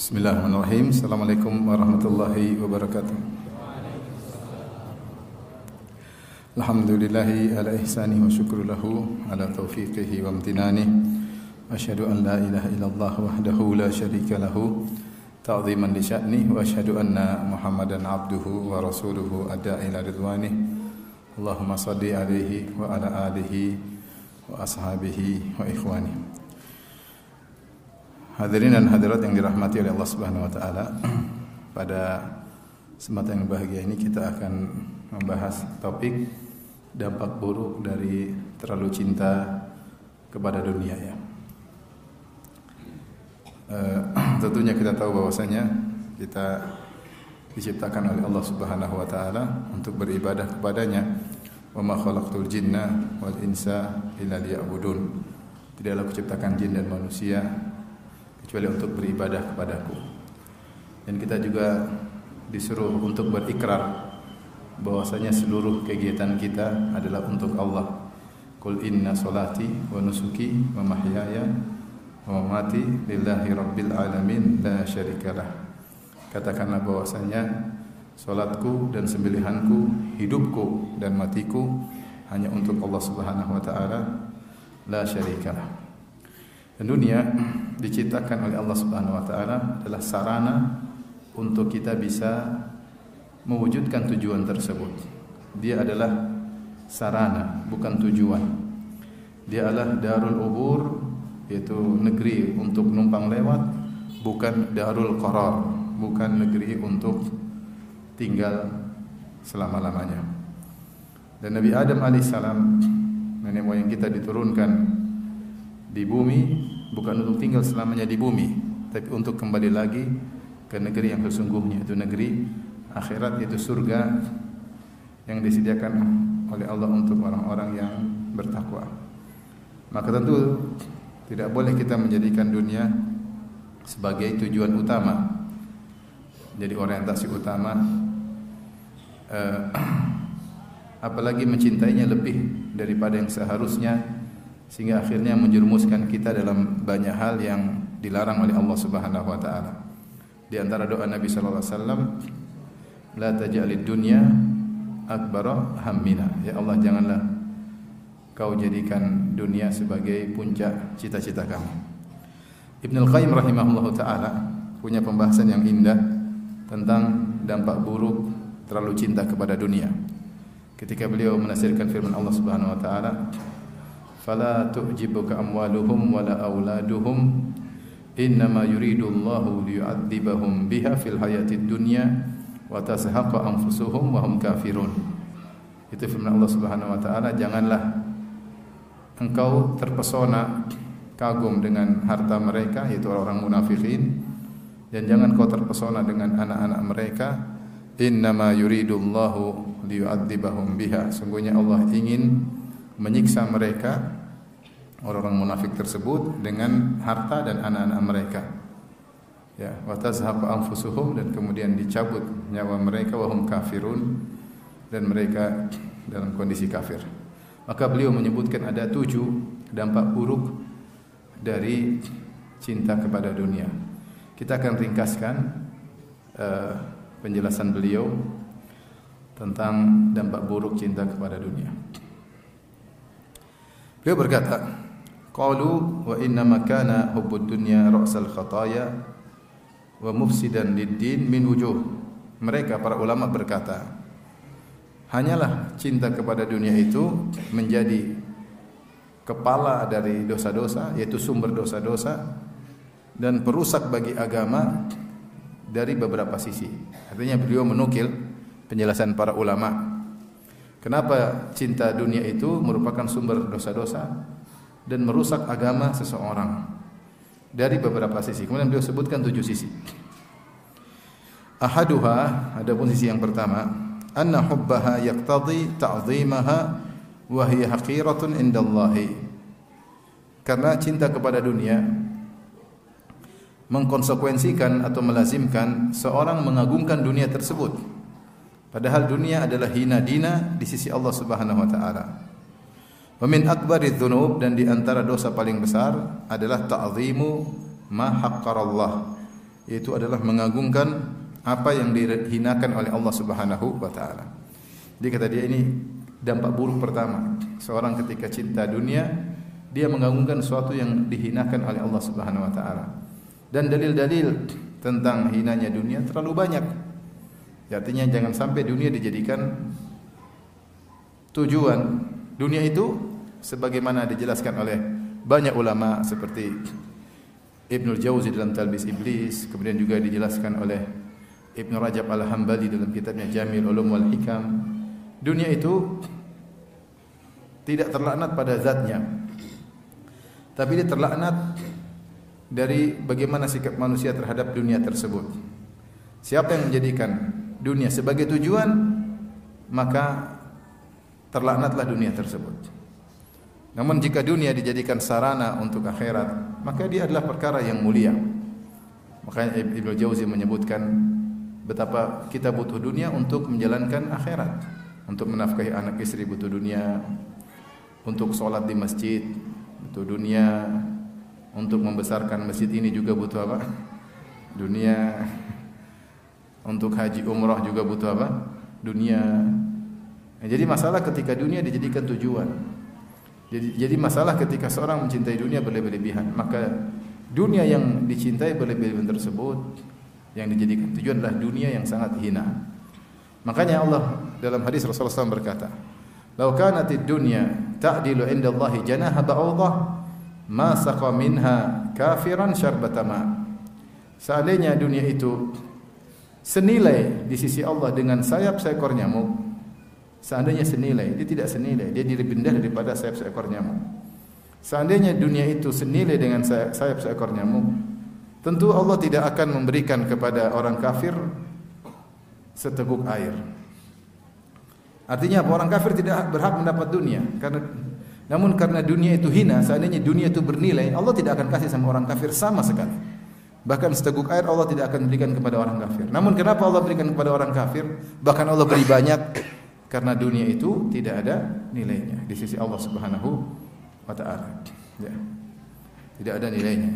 Bismillahirrahmanirrahim. Assalamualaikum warahmatullahi wabarakatuh. Alhamdulillahi ala ihsani wa syukru lahu ala taufiqihi wa amtinani. Asyhadu an la ilaha illallah wahdahu la syarika lahu ta'ziman li sya'ni wa asyhadu anna Muhammadan abduhu wa rasuluhu adda ila ridwani. Allahumma salli alaihi wa ala alihi wa ashabihi wa ikhwani. Hadirin dan hadirat yang dirahmati oleh Allah Subhanahu wa taala. Pada kesempatan yang bahagia ini kita akan membahas topik dampak buruk dari terlalu cinta kepada dunia ya. Uh, tentunya kita tahu bahwasanya kita diciptakan oleh Allah Subhanahu wa taala untuk beribadah kepadanya. Wa ma khalaqtul jinna wal insa illa liya'budun. Tidaklah kuciptakan jin dan manusia kecuali untuk beribadah kepadaku. Dan kita juga disuruh untuk berikrar bahwasanya seluruh kegiatan kita adalah untuk Allah. Qul inna salati wa nusuki wa mahyaya wa mamati lillahi rabbil alamin la syarikalah. Katakanlah bahwasanya salatku dan sembelihanku, hidupku dan matiku hanya untuk Allah Subhanahu wa taala la syarikalah. Dan dunia diciptakan oleh Allah Subhanahu wa taala adalah sarana untuk kita bisa mewujudkan tujuan tersebut. Dia adalah sarana, bukan tujuan. Dia adalah darul ubur yaitu negeri untuk numpang lewat, bukan darul qarar, bukan negeri untuk tinggal selama-lamanya. Dan Nabi Adam alaihissalam nenek moyang kita diturunkan di bumi bukan untuk tinggal selamanya di bumi, tapi untuk kembali lagi ke negeri yang sesungguhnya itu negeri akhirat itu surga yang disediakan oleh Allah untuk orang-orang yang bertakwa. Maka tentu tidak boleh kita menjadikan dunia sebagai tujuan utama. Jadi orientasi utama eh, apalagi mencintainya lebih daripada yang seharusnya sehingga akhirnya menjerumuskan kita dalam banyak hal yang dilarang oleh Allah Subhanahu wa taala. Di antara doa Nabi sallallahu alaihi wasallam, "La taj'alid dunya akbara hammina." Ya Allah, janganlah kau jadikan dunia sebagai puncak cita-cita kami. Ibnu Al-Qayyim rahimahullah taala punya pembahasan yang indah tentang dampak buruk terlalu cinta kepada dunia. Ketika beliau menafsirkan firman Allah Subhanahu wa taala, fala tu'jibuka amwaluhum wala auladuhum. Innama yuridu Allahu liyu'adzibahum biha fil hayatid dunya wa tazhaqa anfusuhum wa kafirun. Itu firman Allah Subhanahu wa taala janganlah engkau terpesona kagum dengan harta mereka yaitu orang munafikin dan jangan kau terpesona dengan anak-anak mereka. Innama yuridu Allahu liyu'adzibahum biha. Sungguhnya Allah ingin menyiksa mereka orang-orang munafik tersebut dengan harta dan anak-anak mereka. Ya, wa tazhaqu anfusuhum dan kemudian dicabut nyawa mereka wa hum kafirun dan mereka dalam kondisi kafir. Maka beliau menyebutkan ada tujuh dampak buruk dari cinta kepada dunia. Kita akan ringkaskan uh, penjelasan beliau tentang dampak buruk cinta kepada dunia. Beliau berkata, Qalu wa inna makana hubbud dunya ra'sal khataya wa mufsidan lid-din min wujuh. Mereka para ulama berkata, hanyalah cinta kepada dunia itu menjadi kepala dari dosa-dosa yaitu sumber dosa-dosa dan perusak bagi agama dari beberapa sisi. Artinya beliau menukil penjelasan para ulama Kenapa cinta dunia itu merupakan sumber dosa-dosa dan merusak agama seseorang dari beberapa sisi. Kemudian beliau sebutkan tujuh sisi. Ahaduha, ada pun sisi yang pertama, anna hubbaha yaqtadi ta'zimaha wa hiya haqiratun indallahi. Karena cinta kepada dunia mengkonsekuensikan atau melazimkan seorang mengagungkan dunia tersebut Padahal dunia adalah hina dina di sisi Allah Subhanahu wa taala. Wa min akbari dzunub dan di antara dosa paling besar adalah ta'zimu ma haqqarallah, yaitu adalah mengagungkan apa yang dihinakan oleh Allah Subhanahu wa taala. Jadi kata dia ini dampak buruk pertama. Seorang ketika cinta dunia, dia mengagungkan sesuatu yang dihinakan oleh Allah Subhanahu wa taala. Dan dalil-dalil tentang hinanya dunia terlalu banyak. Artinya jangan sampai dunia dijadikan tujuan. Dunia itu sebagaimana dijelaskan oleh banyak ulama seperti Ibnu Jauzi dalam Talbis Iblis, kemudian juga dijelaskan oleh Ibnu Rajab Al-Hambali dalam kitabnya Jamil Ulum wal Hikam. Dunia itu tidak terlaknat pada zatnya. Tapi dia terlaknat dari bagaimana sikap manusia terhadap dunia tersebut. Siapa yang menjadikan dunia sebagai tujuan, maka terlaknatlah dunia tersebut. Namun jika dunia dijadikan sarana untuk akhirat, maka dia adalah perkara yang mulia. Makanya Ibnu Jauzi menyebutkan betapa kita butuh dunia untuk menjalankan akhirat, untuk menafkahi anak istri butuh dunia, untuk sholat di masjid butuh dunia, untuk membesarkan masjid ini juga butuh apa? Dunia. Untuk haji umrah juga butuh apa? Dunia. Nah, jadi masalah ketika dunia dijadikan tujuan, jadi, jadi masalah ketika seorang mencintai dunia berlebih-lebihan, maka dunia yang dicintai berlebih-lebihan tersebut yang dijadikan tujuan adalah dunia yang sangat hina. Makanya Allah dalam hadis Rasulullah SAW berkata, "Lau kanatid dunya ta'dilu 'inda Allah janaha ba'udah, ma saqa minha kafiran syarbata ma." Seandainya dunia itu senilai di sisi Allah dengan sayap seekor nyamuk, Seandainya senilai, dia tidak senilai, dia lebih rendah daripada sayap seekor nyamuk. Seandainya dunia itu senilai dengan sayap seekor nyamuk, tentu Allah tidak akan memberikan kepada orang kafir seteguk air. Artinya apa? Orang kafir tidak berhak mendapat dunia karena namun karena dunia itu hina, seandainya dunia itu bernilai, Allah tidak akan kasih sama orang kafir sama sekali. Bahkan seteguk air Allah tidak akan berikan kepada orang kafir. Namun kenapa Allah berikan kepada orang kafir? Bahkan Allah beri banyak karena dunia itu tidak ada nilainya di sisi Allah Subhanahu wa taala. Ya. Tidak ada nilainya.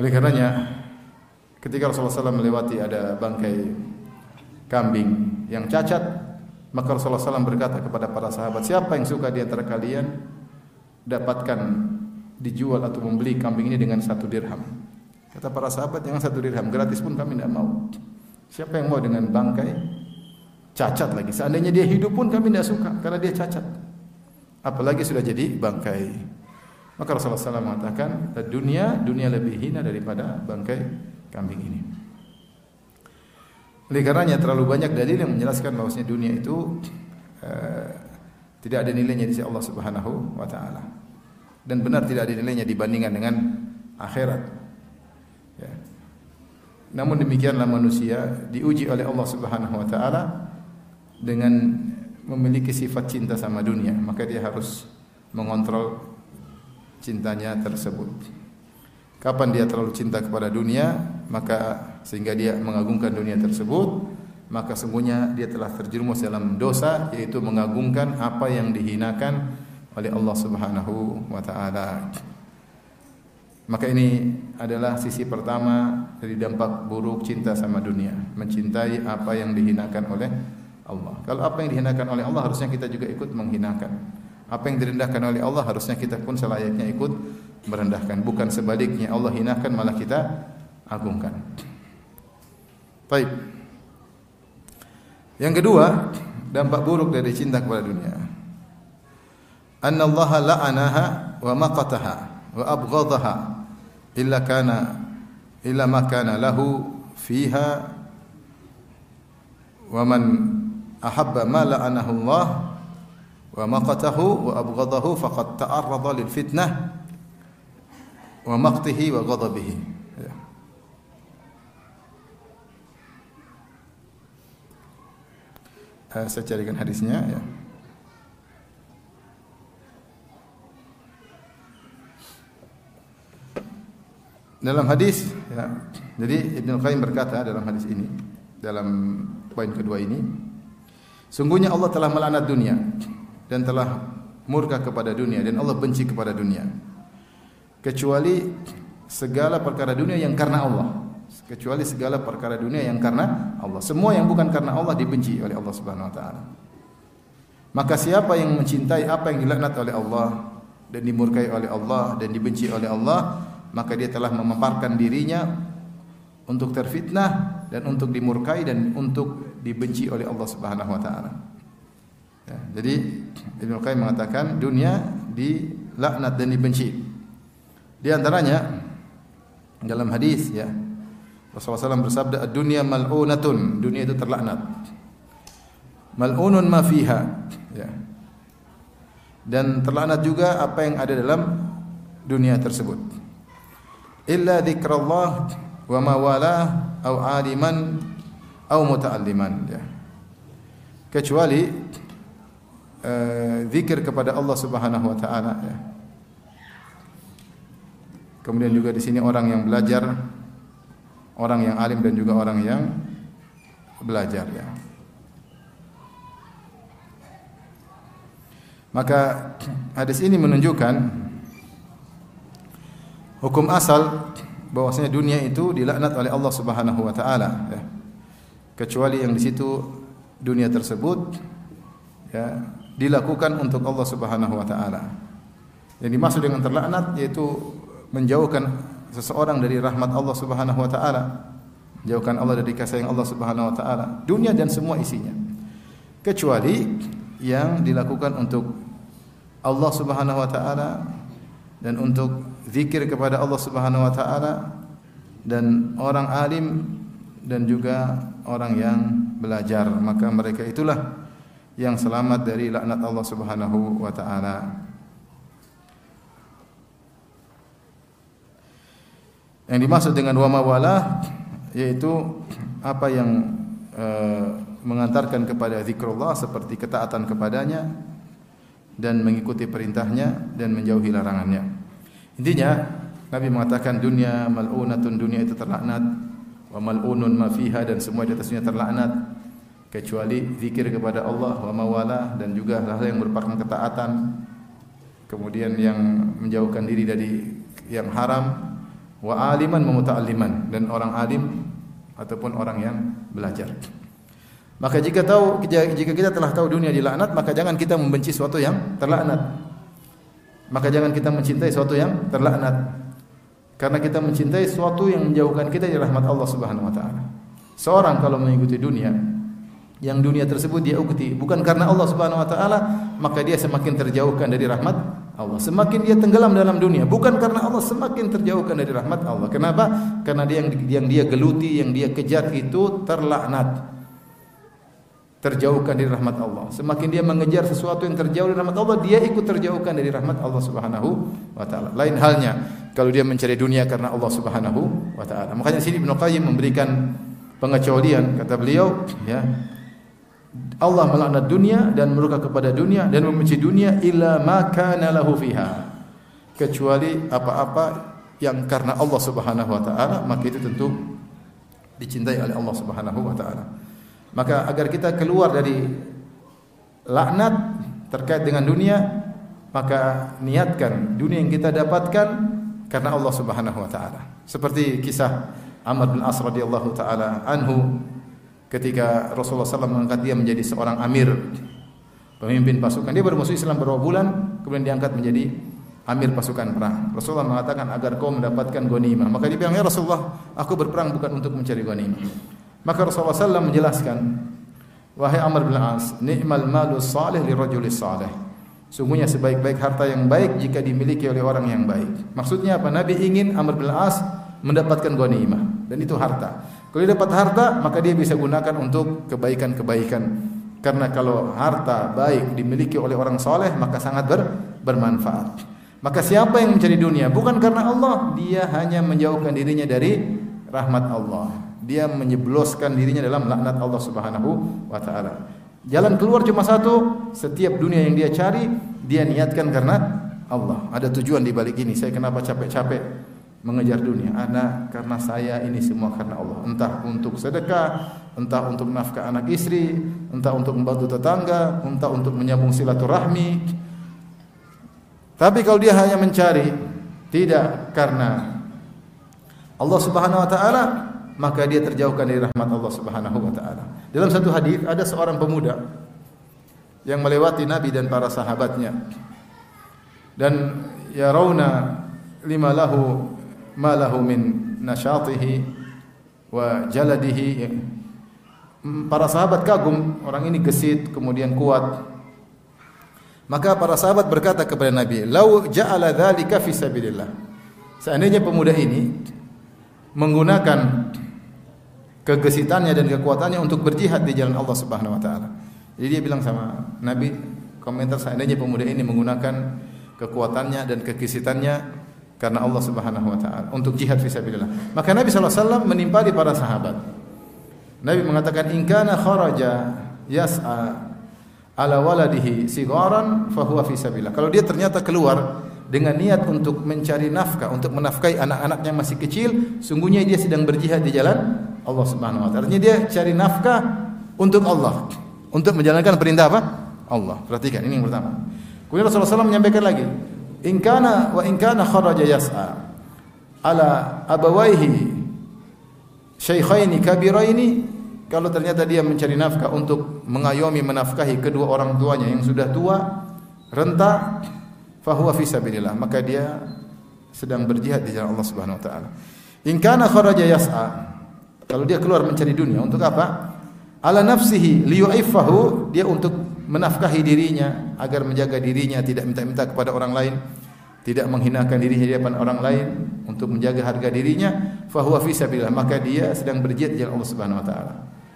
Oleh karenanya ketika Rasulullah SAW melewati ada bangkai kambing yang cacat, maka Rasulullah SAW berkata kepada para sahabat, siapa yang suka di antara kalian dapatkan dijual atau membeli kambing ini dengan satu dirham? Kata para sahabat, jangan satu dirham, gratis pun kami tidak mau. Siapa yang mau dengan bangkai cacat lagi? Seandainya dia hidup pun kami tidak suka karena dia cacat. Apalagi sudah jadi bangkai. Maka Rasulullah SAW mengatakan, dunia dunia lebih hina daripada bangkai kambing ini. Oleh karenanya terlalu banyak dalil yang menjelaskan bahwasanya dunia itu uh, tidak ada nilainya di sisi Allah Subhanahu wa taala. Dan benar tidak ada nilainya dibandingkan dengan akhirat. Ya. Namun demikianlah manusia diuji oleh Allah Subhanahu wa taala dengan memiliki sifat cinta sama dunia, maka dia harus mengontrol cintanya tersebut. Kapan dia terlalu cinta kepada dunia, maka sehingga dia mengagungkan dunia tersebut, maka sungguhnya dia telah terjerumus dalam dosa yaitu mengagungkan apa yang dihinakan oleh Allah Subhanahu wa taala. Maka ini adalah sisi pertama dari dampak buruk cinta sama dunia, mencintai apa yang dihinakan oleh Allah. Kalau apa yang dihinakan oleh Allah harusnya kita juga ikut menghinakan. Apa yang direndahkan oleh Allah harusnya kita pun selayaknya ikut merendahkan, bukan sebaliknya Allah hinakan malah kita agungkan. Baik. Yang kedua, dampak buruk dari cinta kepada dunia. Anna Allah la'anaha wa maqataha wa abghadaha illa kana illa ma kana lahu fiha wa man ahabba ma la'anahu Allah wa maqatahu wa abghadahu faqad ta'arrada lil fitnah wa maqtihi wa ghadabihi ya. Uh, saya carikan hadisnya ya. Dalam hadis ya, jadi Ibnu Qayyim berkata dalam hadis ini dalam poin kedua ini sungguhnya Allah telah melaknat dunia dan telah murka kepada dunia dan Allah benci kepada dunia kecuali segala perkara dunia yang karena Allah kecuali segala perkara dunia yang karena Allah. Semua yang bukan karena Allah dibenci oleh Allah Subhanahu wa taala. Maka siapa yang mencintai apa yang dilaknat oleh Allah dan dimurkai oleh Allah dan dibenci oleh Allah, maka dia telah memaparkan dirinya untuk terfitnah dan untuk dimurkai dan untuk dibenci oleh Allah Subhanahu wa taala. Ya, jadi Ibnu Qayyim mengatakan dunia dilaknat dan dibenci. Di antaranya dalam hadis ya Rasulullah SAW bersabda dunia mal'unatun. Dunia itu terlaknat. Mal'unun ma fiha. Ya. Dan terlaknat juga apa yang ada dalam dunia tersebut. Illa dzikrullah wa ma wala au aliman au muta'alliman ya kecuali uh, zikir kepada Allah Subhanahu wa taala ya kemudian juga di sini orang yang belajar orang yang alim dan juga orang yang belajar ya. Maka hadis ini menunjukkan hukum asal bahwasanya dunia itu dilaknat oleh Allah Subhanahu wa taala ya. Kecuali yang di situ dunia tersebut ya dilakukan untuk Allah Subhanahu wa taala. Yang dimaksud dengan terlaknat yaitu menjauhkan seseorang dari rahmat Allah Subhanahu wa taala. Jauhkan Allah dari kasih sayang Allah Subhanahu wa taala, dunia dan semua isinya. Kecuali yang dilakukan untuk Allah Subhanahu wa taala dan untuk zikir kepada Allah Subhanahu wa taala dan orang alim dan juga orang yang belajar, maka mereka itulah yang selamat dari laknat Allah Subhanahu wa taala. Yang dimaksud dengan wama wala yaitu apa yang e, mengantarkan kepada zikrullah seperti ketaatan kepadanya dan mengikuti perintahnya dan menjauhi larangannya. Intinya Nabi mengatakan dunia mal'unatun dunia itu terlaknat wa mal'unun ma fiha dan semua di atasnya terlaknat kecuali zikir kepada Allah wa mawala dan juga hal-hal yang merupakan ketaatan kemudian yang menjauhkan diri dari yang haram wa aliman wa muta'alliman dan orang alim ataupun orang yang belajar. Maka jika tahu jika kita telah tahu dunia dilaknat, maka jangan kita membenci sesuatu yang terlaknat. Maka jangan kita mencintai sesuatu yang terlaknat. Karena kita mencintai sesuatu yang menjauhkan kita dari rahmat Allah Subhanahu wa taala. Seorang kalau mengikuti dunia, yang dunia tersebut dia ikuti bukan karena Allah Subhanahu wa taala, maka dia semakin terjauhkan dari rahmat Allah. Semakin dia tenggelam dalam dunia, bukan karena Allah semakin terjauhkan dari rahmat Allah. Kenapa? Karena dia yang, yang dia geluti, yang dia kejar itu terlaknat. Terjauhkan dari rahmat Allah. Semakin dia mengejar sesuatu yang terjauh dari rahmat Allah, dia ikut terjauhkan dari rahmat Allah Subhanahu wa taala. Lain halnya kalau dia mencari dunia karena Allah Subhanahu wa taala. Makanya sini Ibnu Qayyim memberikan pengecualian kata beliau ya Allah melaknat dunia dan murka kepada dunia dan membenci dunia illa ma kana lahu fiha kecuali apa-apa yang karena Allah Subhanahu wa taala maka itu tentu dicintai oleh Allah Subhanahu wa taala. Maka agar kita keluar dari laknat terkait dengan dunia maka niatkan dunia yang kita dapatkan karena Allah Subhanahu wa taala. Seperti kisah Amr bin As radhiyallahu taala anhu ketika Rasulullah SAW mengangkat dia menjadi seorang amir pemimpin pasukan. Dia baru masuk Islam beberapa bulan kemudian diangkat menjadi amir pasukan perang. Rasulullah mengatakan agar kau mendapatkan ghanimah. Maka dia bilang ya Rasulullah aku berperang bukan untuk mencari ghanimah. Maka Rasulullah SAW menjelaskan wahai Amr bin As ni'mal malu salih li rajulis salih sungguhnya sebaik-baik harta yang baik jika dimiliki oleh orang yang baik maksudnya apa Nabi ingin Amr bin As mendapatkan ghanimah dan itu harta kalau dia dapat harta, maka dia bisa gunakan untuk kebaikan-kebaikan. Karena kalau harta baik dimiliki oleh orang soleh, maka sangat ber, bermanfaat. Maka siapa yang mencari dunia bukan karena Allah, dia hanya menjauhkan dirinya dari rahmat Allah. Dia menyebloskan dirinya dalam laknat Allah Subhanahu wa taala. Jalan keluar cuma satu, setiap dunia yang dia cari, dia niatkan karena Allah. Ada tujuan di balik ini. Saya kenapa capek-capek mengejar dunia. Ana karena saya ini semua karena Allah. Entah untuk sedekah, entah untuk nafkah anak istri, entah untuk membantu tetangga, entah untuk menyambung silaturahmi. Tapi kalau dia hanya mencari tidak karena Allah Subhanahu wa taala, maka dia terjauhkan dari rahmat Allah Subhanahu wa taala. Dalam satu hadis ada seorang pemuda yang melewati Nabi dan para sahabatnya. Dan ya rauna lima lahu ma lahu min nasyatihi wa jaladihi para sahabat kagum orang ini gesit kemudian kuat maka para sahabat berkata kepada Nabi lau ja'ala dzalika fi sabilillah seandainya pemuda ini menggunakan kegesitannya dan kekuatannya untuk berjihad di jalan Allah Subhanahu wa taala jadi dia bilang sama Nabi komentar seandainya pemuda ini menggunakan kekuatannya dan kegesitannya karena Allah Subhanahu wa taala untuk jihad fisabilillah. Maka Nabi sallallahu alaihi wasallam menimpali para sahabat. Nabi mengatakan in kana kharaja yas'a ala waladihi sigaran fa huwa fisabilillah. Kalau dia ternyata keluar dengan niat untuk mencari nafkah, untuk menafkahi anak-anaknya masih kecil, sungguhnya dia sedang berjihad di jalan Allah Subhanahu wa taala. Artinya dia cari nafkah untuk Allah, untuk menjalankan perintah apa? Allah. Perhatikan ini yang pertama. Kemudian Rasulullah SAW menyampaikan lagi, in kana wa in kana kharaja yas'a ala abawaihi syaikhaini kabiraini kalau ternyata dia mencari nafkah untuk mengayomi menafkahi kedua orang tuanya yang sudah tua renta fahuwa fi sabilillah. Maka dia sedang berjihad di jalan Allah Subhanahu wa taala. In kana kharaja yas'a. Kalau dia keluar mencari dunia untuk apa? Ala nafsihi liyu'iffahu. Dia untuk menafkahi dirinya agar menjaga dirinya tidak minta-minta kepada orang lain tidak menghinakan dirinya di depan orang lain untuk menjaga harga dirinya. Fahuwa fi sabilillah. Maka dia sedang berjihad di jalan Allah Subhanahu wa taala.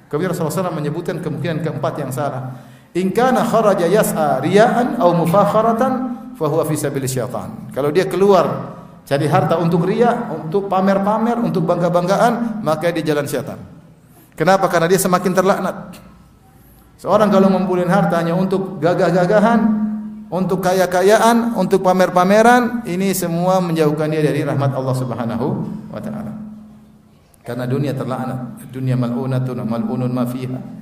Kemudian Rasulullah SAW menyebutkan kemungkinan keempat yang salah. In kana kharaja yas'a riya'an aw mufakharatan fahuwa fi sabilil syaitan. Kalau dia keluar cari harta untuk ria untuk pamer-pamer untuk bangga-banggaan maka dia jalan syaitan. Kenapa? Karena dia semakin terlaknat. Seorang kalau ngumpulin harta hanya untuk gagah-gagahan, untuk kaya-kayaan, untuk pamer-pameran, ini semua menjauhkan dia dari rahmat Allah Subhanahu wa taala. Karena dunia terlaknat, dunia mal'unatun mal'unun ma fiha.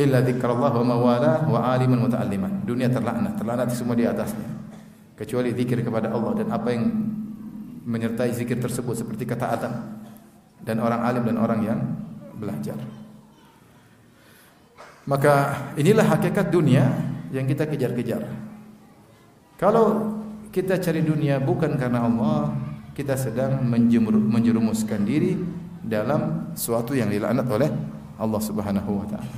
Illa dzikrullah wa mawala wa aliman muta'alliman. Dunia terlaknat, terlaknat semua di atasnya. Kecuali zikir kepada Allah dan apa yang menyertai zikir tersebut seperti ketaatan dan orang alim dan orang yang belajar. Maka inilah hakikat dunia yang kita kejar-kejar. Kalau kita cari dunia bukan karena Allah, kita sedang menjerumuskan diri dalam suatu yang dilaknat oleh Allah Subhanahu wa taala.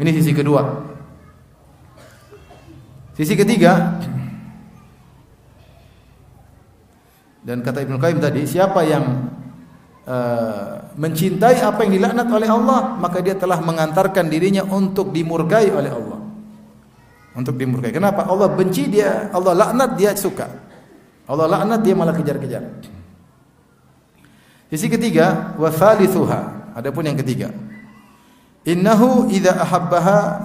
Ini sisi kedua. Sisi ketiga dan kata Ibnu Qayyim tadi, siapa yang uh, mencintai apa yang dilaknat oleh Allah, maka dia telah mengantarkan dirinya untuk dimurkai oleh Allah. Untuk dimurkai. Kenapa? Allah benci dia, Allah laknat dia suka. Allah laknat dia malah kejar-kejar. Sisi ketiga, wa thalithuha. Adapun yang ketiga. Innahu idza ahabbaha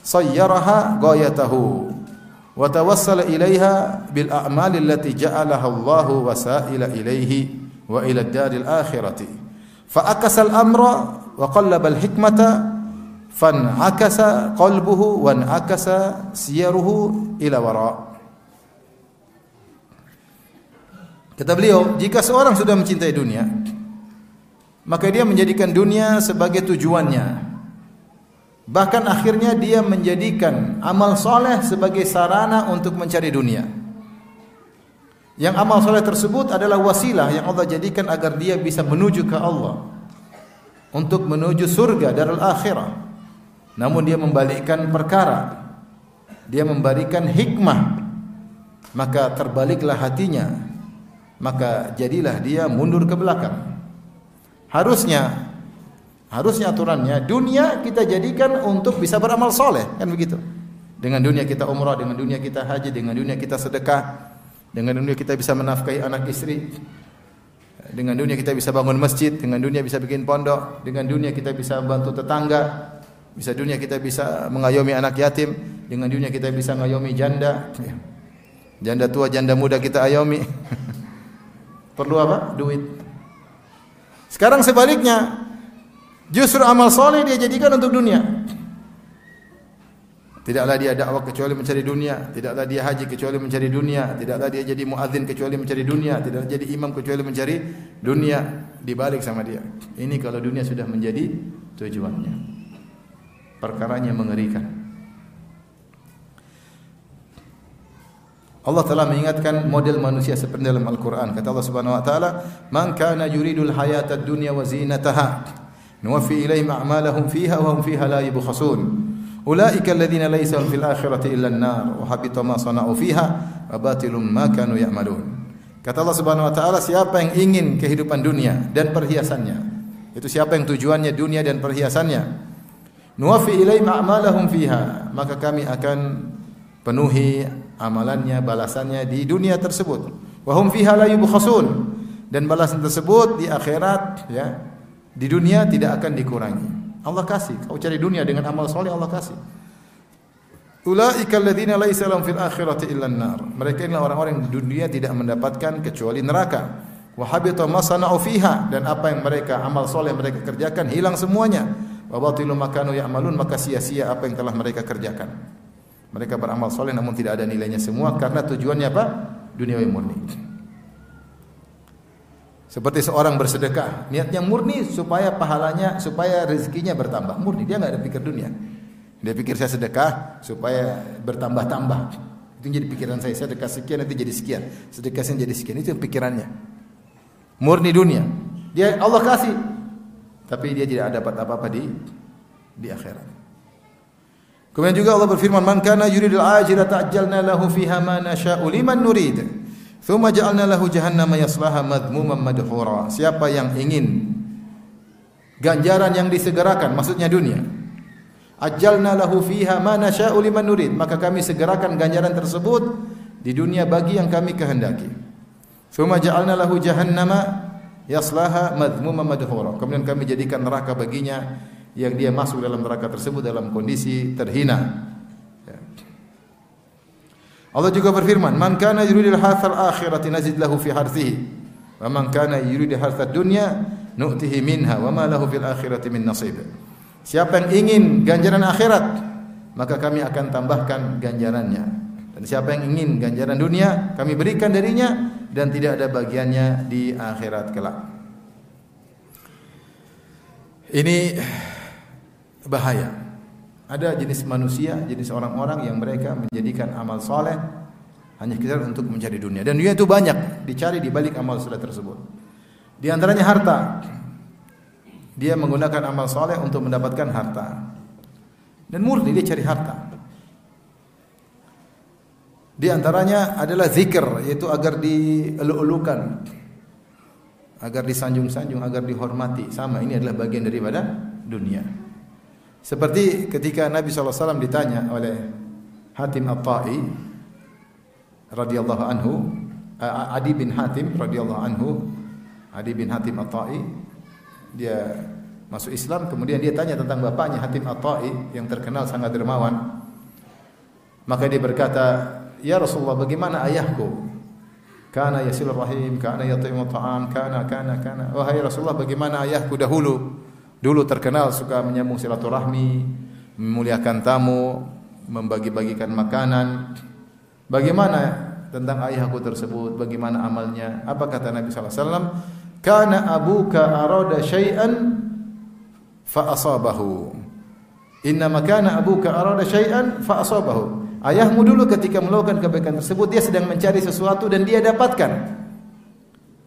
sayyaraha ghayatahu wa tawassala ilaiha bil a'mali allati ja'alaha Allahu wasaila ilaihi wa ila ad-daril akhirati. فأكس الأمر وقلب الحكمة فانعكس قلبه وانعكس سيره إلى وراء Kata beliau, jika seorang sudah mencintai dunia, maka dia menjadikan dunia sebagai tujuannya. Bahkan akhirnya dia menjadikan amal soleh sebagai sarana untuk mencari dunia. Yang amal soleh tersebut adalah wasilah yang Allah jadikan agar dia bisa menuju ke Allah untuk menuju surga darul akhirah. Namun dia membalikkan perkara. Dia memberikan hikmah. Maka terbaliklah hatinya. Maka jadilah dia mundur ke belakang. Harusnya harusnya aturannya dunia kita jadikan untuk bisa beramal soleh kan begitu. Dengan dunia kita umrah, dengan dunia kita haji, dengan dunia kita sedekah, dengan dunia kita bisa menafkahi anak istri. Dengan dunia kita bisa bangun masjid, dengan dunia bisa bikin pondok, dengan dunia kita bisa bantu tetangga, bisa dunia kita bisa mengayomi anak yatim, dengan dunia kita bisa mengayomi janda. Janda tua, janda muda kita ayomi. Perlu apa? Duit. Sekarang sebaliknya, justru amal soleh dia jadikan untuk dunia. Tidaklah dia dakwah kecuali mencari dunia, tidaklah dia haji kecuali mencari dunia, tidaklah dia jadi muadzin kecuali mencari dunia, tidaklah jadi imam kecuali mencari dunia dibalik sama dia. Ini kalau dunia sudah menjadi tujuannya. Perkaranya mengerikan. Allah telah mengingatkan model manusia seperti dalam Al-Quran. Kata Allah Subhanahu Wa Taala, "Man kana yuridul hayata dunya wa zinataha, nuwaffi ilaihim a'malahum fiha wa hum fiha la yubkhasun." Ulaika alladziina laysa fil akhirati illa an-nar wa habita ma sana'u fiha wa batilum ma kanu ya'malun. Kata Allah Subhanahu wa taala, siapa yang ingin kehidupan dunia dan perhiasannya, itu siapa yang tujuannya dunia dan perhiasannya, nuwafi ilaihim a'malahum fiha, maka kami akan penuhi amalannya, balasannya di dunia tersebut. Wa hum fiha la yubkhasun dan balasan tersebut di akhirat ya, di dunia tidak akan dikurangi. Allah kasih. Kau cari dunia dengan amal soleh Allah kasih. Ulaika alladziina laisa lahum fil akhirati illa an-nar. Mereka inilah orang-orang di dunia tidak mendapatkan kecuali neraka. Wa habita ma sana'u fiha dan apa yang mereka amal soleh mereka kerjakan hilang semuanya. Wa batilu ya'malun maka sia-sia apa yang telah mereka kerjakan. Mereka beramal soleh namun tidak ada nilainya semua karena tujuannya apa? Duniawi murni. Seperti seorang bersedekah, niatnya murni supaya pahalanya, supaya rezekinya bertambah. Murni, dia nggak ada pikir dunia. Dia pikir saya sedekah supaya bertambah-tambah. Itu jadi pikiran saya, saya sedekah sekian nanti jadi sekian. Sedekah saya jadi sekian, itu pikirannya. Murni dunia. Dia Allah kasih, tapi dia tidak dapat apa-apa di di akhirat. Kemudian juga Allah berfirman, "Man kana yuridul ajilata ta'ajjalna lahu fiha ma nasha'u liman nurid." Thumma ja'alna lahu jahannama yaslaha madhmuman madhura. Siapa yang ingin ganjaran yang disegerakan, maksudnya dunia. Ajalna lahu fiha ma nasya'u liman nurid. Maka kami segerakan ganjaran tersebut di dunia bagi yang kami kehendaki. Thumma ja'alna lahu jahannama yaslaha madhmuman madhura. Kemudian kami jadikan neraka baginya yang dia masuk dalam neraka tersebut dalam kondisi terhina. Allah juga berfirman, "Man kana yuridul harthal akhirati nazid lahu fi harthihi, wa man kana yuridu harthad dunya nu'tihi minha wa ma lahu fil akhirati min nasib." Siapa yang ingin ganjaran akhirat, maka kami akan tambahkan ganjarannya. Dan siapa yang ingin ganjaran dunia, kami berikan darinya dan tidak ada bagiannya di akhirat kelak. Ini bahaya. Ada jenis manusia, jenis orang-orang yang mereka menjadikan amal soleh hanya sekedar untuk mencari dunia. Dan dunia itu banyak dicari di balik amal soleh tersebut. Di antaranya harta. Dia menggunakan amal soleh untuk mendapatkan harta. Dan murni dia cari harta. Di antaranya adalah zikir, yaitu agar dielu-elukan, agar disanjung-sanjung, agar dihormati. Sama, ini adalah bagian daripada dunia. Seperti ketika Nabi SAW ditanya oleh Hatim At-Ta'i radhiyallahu anhu, Adi bin Hatim radhiyallahu anhu, Adi bin Hatim At-Ta'i dia masuk Islam kemudian dia tanya tentang bapaknya Hatim At-Ta'i yang terkenal sangat dermawan. Maka dia berkata, "Ya Rasulullah, bagaimana ayahku?" Kana yasilur rahim, kana yat'imu ta'am, kana kana kana. Wahai Rasulullah, bagaimana ayahku dahulu? Dulu terkenal suka menyambung silaturahmi, memuliakan tamu, membagi-bagikan makanan. Bagaimana tentang ayahku tersebut? Bagaimana amalnya? Apa kata Nabi sallallahu alaihi wasallam? Kana abuka arada syai'an fa asabahu. Inna makana abuka arada syai'an fa asabahu. Ayahmu dulu ketika melakukan kebaikan tersebut dia sedang mencari sesuatu dan dia dapatkan.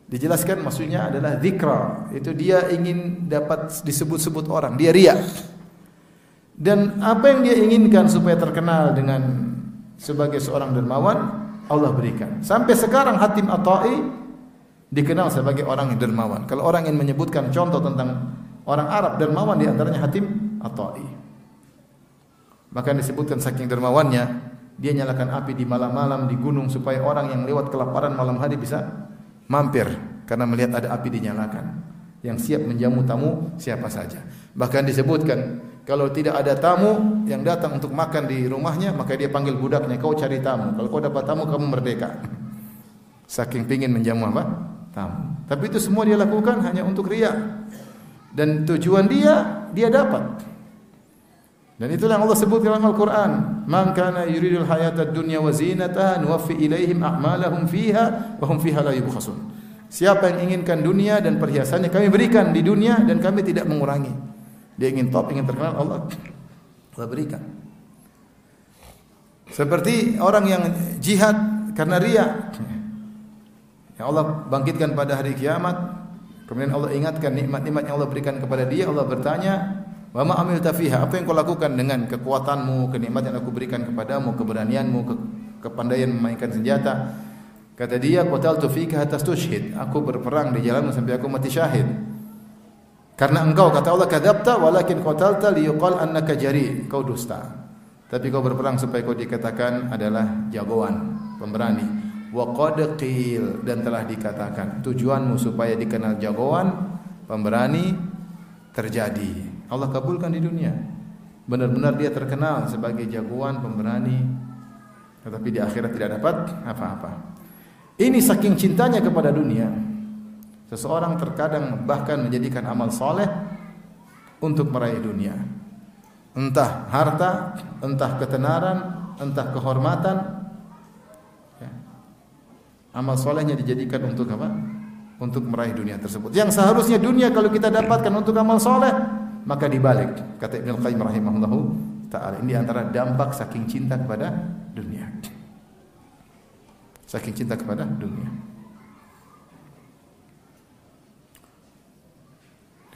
Dijelaskan maksudnya adalah zikra. Itu dia ingin dapat disebut-sebut orang. Dia ria. Dan apa yang dia inginkan supaya terkenal dengan sebagai seorang dermawan, Allah berikan. Sampai sekarang Hatim Atai dikenal sebagai orang yang dermawan. Kalau orang ingin menyebutkan contoh tentang orang Arab dermawan di antaranya Hatim Atai. Maka disebutkan saking dermawannya, dia nyalakan api di malam-malam di gunung supaya orang yang lewat kelaparan malam hari bisa mampir karena melihat ada api dinyalakan. Yang siap menjamu tamu siapa saja. Bahkan disebutkan kalau tidak ada tamu yang datang untuk makan di rumahnya, maka dia panggil budaknya, kau cari tamu. Kalau kau dapat tamu, kamu merdeka. Saking pingin menjamu apa? Tamu. Tapi itu semua dia lakukan hanya untuk ria. Dan tujuan dia, dia dapat. Dan itulah yang Allah sebut dalam Al-Quran. Man kana yuridul hayata dunya wa zinataha nuwaffi ilaihim a'malahum fiha wa hum fiha la yubkhasun. Siapa yang inginkan dunia dan perhiasannya kami berikan di dunia dan kami tidak mengurangi. Dia ingin top, ingin terkenal Allah Allah berikan. Seperti orang yang jihad karena ria. Yang Allah bangkitkan pada hari kiamat, kemudian Allah ingatkan nikmat-nikmat yang Allah berikan kepada dia, Allah bertanya, Wa ma amilta? Apa yang kau lakukan dengan kekuatanmu, kenikmatan yang aku berikan kepadamu, keberanianmu, ke kepandaian memainkan senjata? Kata dia, qataltu fika hatta tushhid. Aku berperang di jalanmu sampai aku mati syahid. Karena engkau kata Allah kadzabta walakin qatalta liyuqal annaka jari. Kau dusta. Tapi kau berperang supaya kau dikatakan adalah jagoan, pemberani. Wa qad qil dan telah dikatakan tujuanmu supaya dikenal jagoan, pemberani terjadi. Allah kabulkan di dunia. Benar-benar dia terkenal sebagai jagoan, pemberani, tetapi di akhirat tidak dapat apa-apa. Ini saking cintanya kepada dunia. Seseorang terkadang bahkan menjadikan amal soleh untuk meraih dunia. Entah harta, entah ketenaran, entah kehormatan. Ya. Amal solehnya dijadikan untuk apa? Untuk meraih dunia tersebut. Yang seharusnya dunia kalau kita dapatkan untuk amal soleh, maka dibalik kata Ibnu Qayyim rahimahullahu taala ini antara dampak saking cinta kepada dunia. Saking cinta kepada dunia.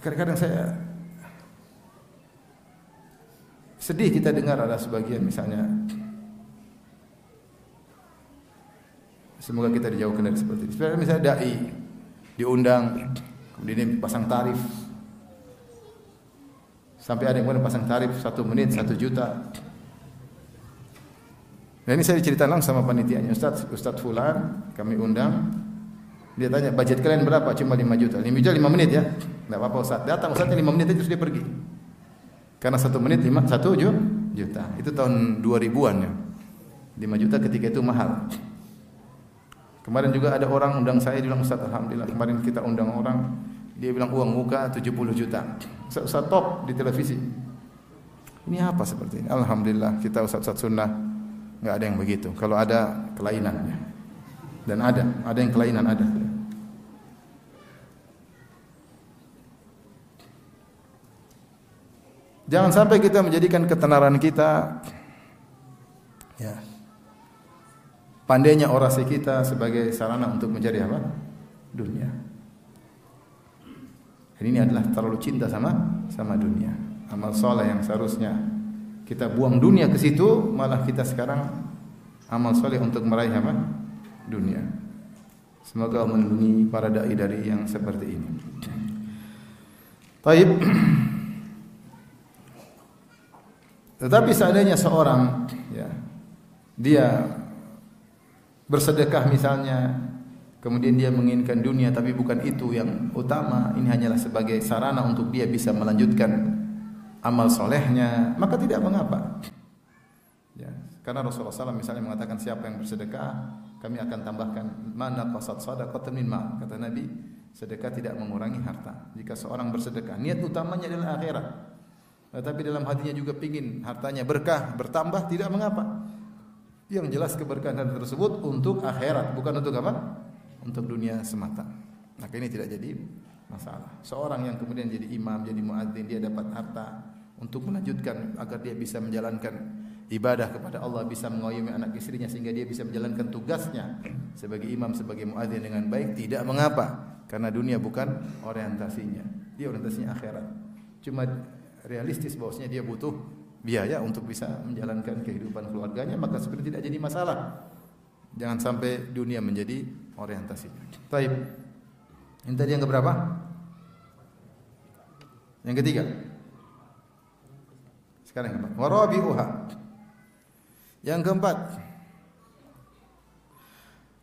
Kadang-kadang saya sedih kita dengar ada sebagian misalnya semoga kita dijauhkan dari seperti ini. Misalnya dai diundang kemudian pasang tarif Sampai ada yang kemudian pasang tarif satu menit satu juta. Nah ini saya cerita langsung sama panitianya Ustaz, Ustaz Fulan kami undang. Dia tanya budget kalian berapa? Cuma 5 juta. 5 juta 5 menit ya. Enggak apa-apa Ustaz. Datang Ustaznya 5 menit itu dia pergi. Karena satu menit 5 satu juta. Itu tahun 2000-an ya. 5 juta ketika itu mahal. Kemarin juga ada orang undang saya bilang Ustaz alhamdulillah kemarin kita undang orang dia bilang uang muka 70 juta. Ustaz top di televisi. Ini apa seperti ini? Alhamdulillah kita ustaz-ustaz sunnah nggak ada yang begitu. Kalau ada kelainan ya. Dan ada, ada yang kelainan ada. Jangan sampai kita menjadikan ketenaran kita ya. Pandainya orasi kita sebagai sarana untuk mencari apa? Dunia. Dan ini adalah terlalu cinta sama sama dunia. Amal soleh yang seharusnya kita buang dunia ke situ, malah kita sekarang amal soleh untuk meraih apa? Dunia. Semoga Allah melindungi para dai dari yang seperti ini. Taib. Tetapi seandainya seorang ya dia bersedekah misalnya kemudian dia menginginkan dunia tapi bukan itu yang utama. Ini hanyalah sebagai sarana untuk dia bisa melanjutkan amal solehnya. Maka tidak mengapa. Ya karena Rasulullah SAW misalnya mengatakan siapa yang bersedekah kami akan tambahkan mana qasad sadaqatan min ma. Kata Nabi sedekah tidak mengurangi harta. Jika seorang bersedekah niat utamanya adalah akhirat. Tetapi dalam hatinya juga pingin hartanya berkah bertambah tidak mengapa. Yang jelas keberkahan tersebut untuk akhirat bukan untuk apa untuk dunia semata. Maka ini tidak jadi masalah. Seorang yang kemudian jadi imam, jadi muadzin, dia dapat harta untuk melanjutkan agar dia bisa menjalankan ibadah kepada Allah, bisa mengayomi anak istrinya sehingga dia bisa menjalankan tugasnya sebagai imam, sebagai muadzin dengan baik, tidak mengapa. Karena dunia bukan orientasinya. Dia orientasinya akhirat. Cuma realistis bahwasanya dia butuh biaya untuk bisa menjalankan kehidupan keluarganya, maka sebenarnya tidak jadi masalah. Jangan sampai dunia menjadi orientasinya. Baik. Ini tadi yang keberapa? Yang ketiga. Sekarang yang keempat. Warabi'uha. Yang keempat.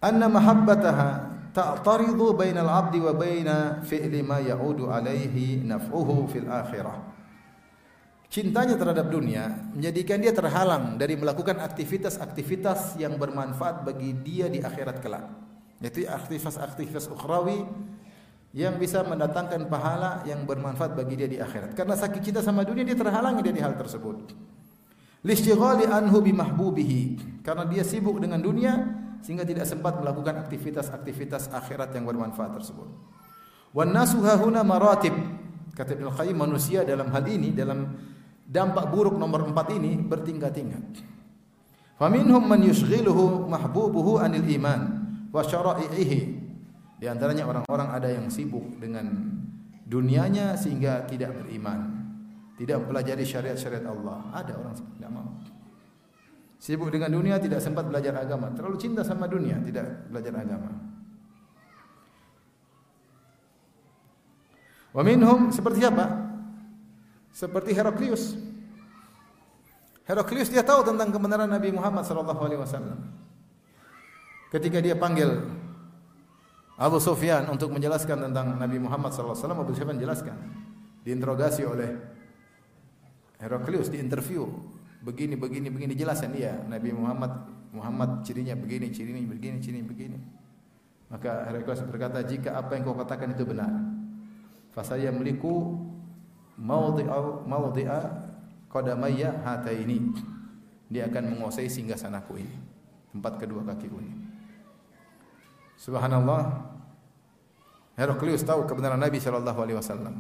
Anna mahabbataha ta'taridu bainal abdi wa baina fi'li ma ya'udu alaihi naf'uhu fil akhirah. Cintanya terhadap dunia menjadikan dia terhalang dari melakukan aktivitas-aktivitas yang bermanfaat bagi dia di akhirat kelak yaitu aktivitas-aktivitas ukhrawi yang bisa mendatangkan pahala yang bermanfaat bagi dia di akhirat. Karena sakit cinta sama dunia dia terhalangi dari hal tersebut. Listighali anhu bimahbubihi. Karena dia sibuk dengan dunia sehingga tidak sempat melakukan aktivitas-aktivitas akhirat yang bermanfaat tersebut. Wan nasu hahuna maratib. Kata Ibnu Qayyim manusia dalam hal ini dalam dampak buruk nomor empat ini bertingkat-tingkat. Faminhum man yushghiluhu mahbubuhu anil iman wa syara'ihi di antaranya orang-orang ada yang sibuk dengan dunianya sehingga tidak beriman. Tidak mempelajari syariat-syariat Allah. Ada orang tidak mau. Sibuk dengan dunia tidak sempat belajar agama. Terlalu cinta sama dunia tidak belajar agama. Wa minhum seperti apa? Seperti Heraklius. Heraklius dia tahu tentang kebenaran Nabi Muhammad sallallahu alaihi wasallam. Ketika dia panggil Abu Sufyan untuk menjelaskan tentang Nabi Muhammad SAW, Abu Sufyan jelaskan. Diinterogasi oleh Heraklius, diinterview. Begini, begini, begini, jelasan dia. Nabi Muhammad, Muhammad cirinya begini, cirinya begini, cirinya begini. Maka Heraklius berkata, jika apa yang kau katakan itu benar, fasaya meliku maudhi'a maudhi'a qadamayya hataini. Dia akan menguasai singgah sanaku ini, tempat kedua kakiku ini. Subhanallah. Heraklius tahu kebenaran Nabi Shallallahu Alaihi Wasallam.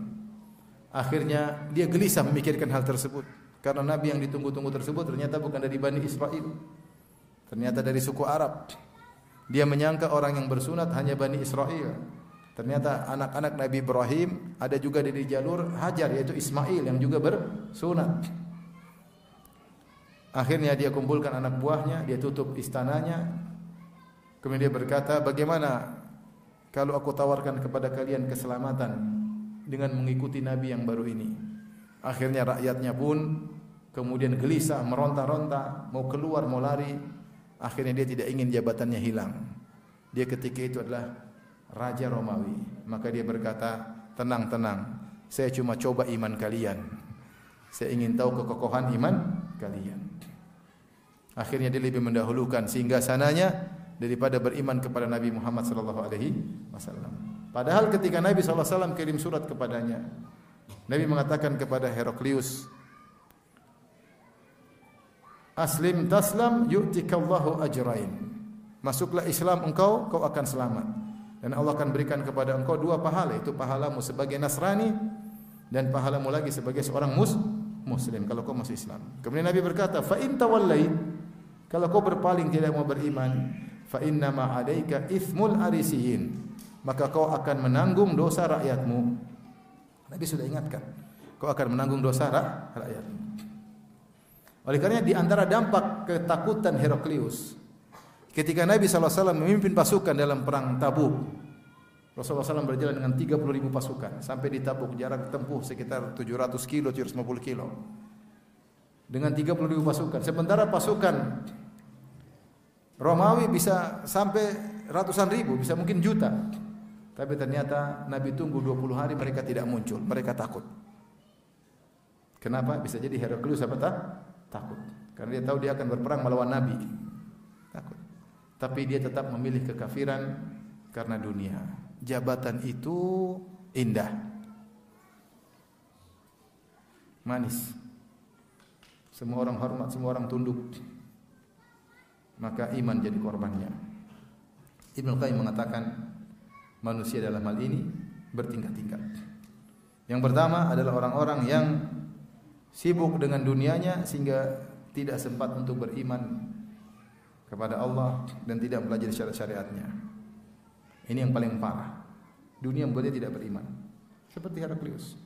Akhirnya dia gelisah memikirkan hal tersebut karena Nabi yang ditunggu-tunggu tersebut ternyata bukan dari Bani Israel, ternyata dari suku Arab. Dia menyangka orang yang bersunat hanya Bani Israel. Ternyata anak-anak Nabi Ibrahim ada juga dari jalur Hajar yaitu Ismail yang juga bersunat. Akhirnya dia kumpulkan anak buahnya, dia tutup istananya, Kemudian dia berkata, bagaimana kalau aku tawarkan kepada kalian keselamatan dengan mengikuti Nabi yang baru ini? Akhirnya rakyatnya pun kemudian gelisah, meronta-ronta, mau keluar, mau lari. Akhirnya dia tidak ingin jabatannya hilang. Dia ketika itu adalah Raja Romawi. Maka dia berkata, tenang, tenang. Saya cuma coba iman kalian. Saya ingin tahu kekokohan iman kalian. Akhirnya dia lebih mendahulukan sehingga sananya daripada beriman kepada Nabi Muhammad sallallahu alaihi wasallam. Padahal ketika Nabi sallallahu alaihi wasallam kirim surat kepadanya, Nabi mengatakan kepada Heraklius, Aslim taslam yu'tikallahu ajrain. Masuklah Islam engkau, kau akan selamat. Dan Allah akan berikan kepada engkau dua pahala, itu pahalamu sebagai Nasrani dan pahalamu lagi sebagai seorang mus muslim kalau kau masuk Islam. Kemudian Nabi berkata, "Fa in tawallait" Kalau kau berpaling tidak mau beriman, fa inna ma 'alaika ithmul arisiyin. Maka kau akan menanggung dosa rakyatmu. Nabi sudah ingatkan kau akan menanggung dosa rakyatmu. Oleh karena di antara dampak ketakutan Heraklius ketika Nabi SAW memimpin pasukan dalam perang Tabuk Rasulullah SAW berjalan dengan 30 ribu pasukan sampai di Tabuk jarak tempuh sekitar 700 kilo 750 kilo. Dengan 30 ribu pasukan sementara pasukan Romawi bisa sampai ratusan ribu, bisa mungkin juta. Tapi ternyata Nabi tunggu 20 hari mereka tidak muncul, mereka takut. Kenapa? Bisa jadi Heraklius apa tak? Takut. Karena dia tahu dia akan berperang melawan Nabi. Takut. Tapi dia tetap memilih kekafiran karena dunia. Jabatan itu indah. Manis. Semua orang hormat, semua orang tunduk maka iman jadi korbannya. Ibnu Qayyim mengatakan manusia dalam hal ini bertingkat-tingkat. Yang pertama adalah orang-orang yang sibuk dengan dunianya sehingga tidak sempat untuk beriman kepada Allah dan tidak belajar syariat-syariatnya. Ini yang paling parah. Dunia membuatnya tidak beriman. Seperti Heraklius.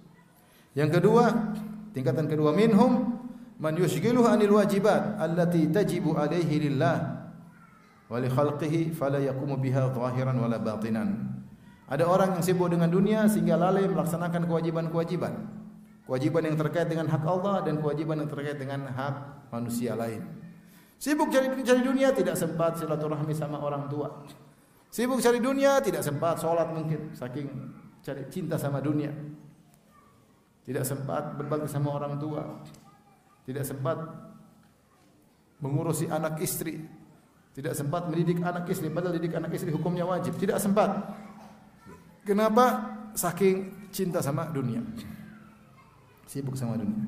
Yang kedua, tingkatan kedua minhum man yushghiluhu anil wajibat allati tajibu alaihi lillah wa li khalqihi fala yaqumu biha zahiran wala batinan. Ada orang yang sibuk dengan dunia sehingga lalai melaksanakan kewajiban-kewajiban. Kewajiban yang terkait dengan hak Allah dan kewajiban yang terkait dengan hak manusia lain. Sibuk cari, cari dunia tidak sempat silaturahmi sama orang tua. Sibuk cari dunia tidak sempat sholat mungkin saking cari cinta sama dunia. Tidak sempat berbakti sama orang tua tidak sempat mengurusi anak istri, tidak sempat mendidik anak istri, padahal didik anak istri hukumnya wajib, tidak sempat. Kenapa? Saking cinta sama dunia. Sibuk sama dunia.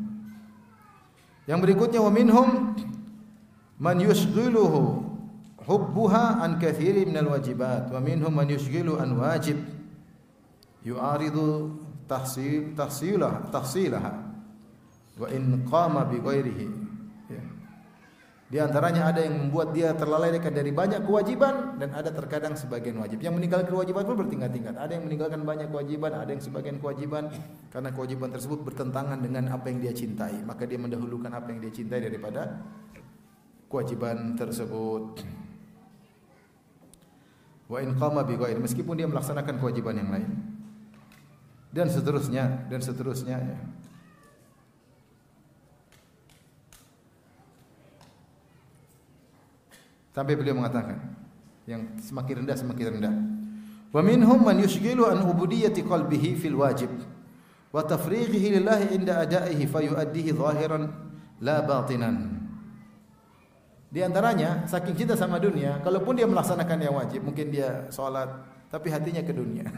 Yang berikutnya wa minhum man yushghiluhu hubbuha an katsiri minal wajibat wa minhum man yushghilu an wajib yu'aridu tahsil tahsilaha tahsilaha wa in qama bi ghairihi ya. Di antaranya ada yang membuat dia terlalaikan dari banyak kewajiban dan ada terkadang sebagian wajib. Yang meninggalkan kewajiban pun bertingkat-tingkat. Ada yang meninggalkan banyak kewajiban, ada yang sebagian kewajiban karena kewajiban tersebut bertentangan dengan apa yang dia cintai. Maka dia mendahulukan apa yang dia cintai daripada kewajiban tersebut. Wa in qama bi ghairi meskipun dia melaksanakan kewajiban yang lain. Dan seterusnya dan seterusnya ya. Sampai beliau mengatakan yang semakin rendah semakin rendah. Wa minhum man yushghilu an ubudiyyati qalbihi fil wajib wa tafrighihi lillahi inda ada'ihi zahiran la batinan. Di antaranya saking cinta sama dunia, kalaupun dia melaksanakan yang wajib, mungkin dia sholat, tapi hatinya ke dunia.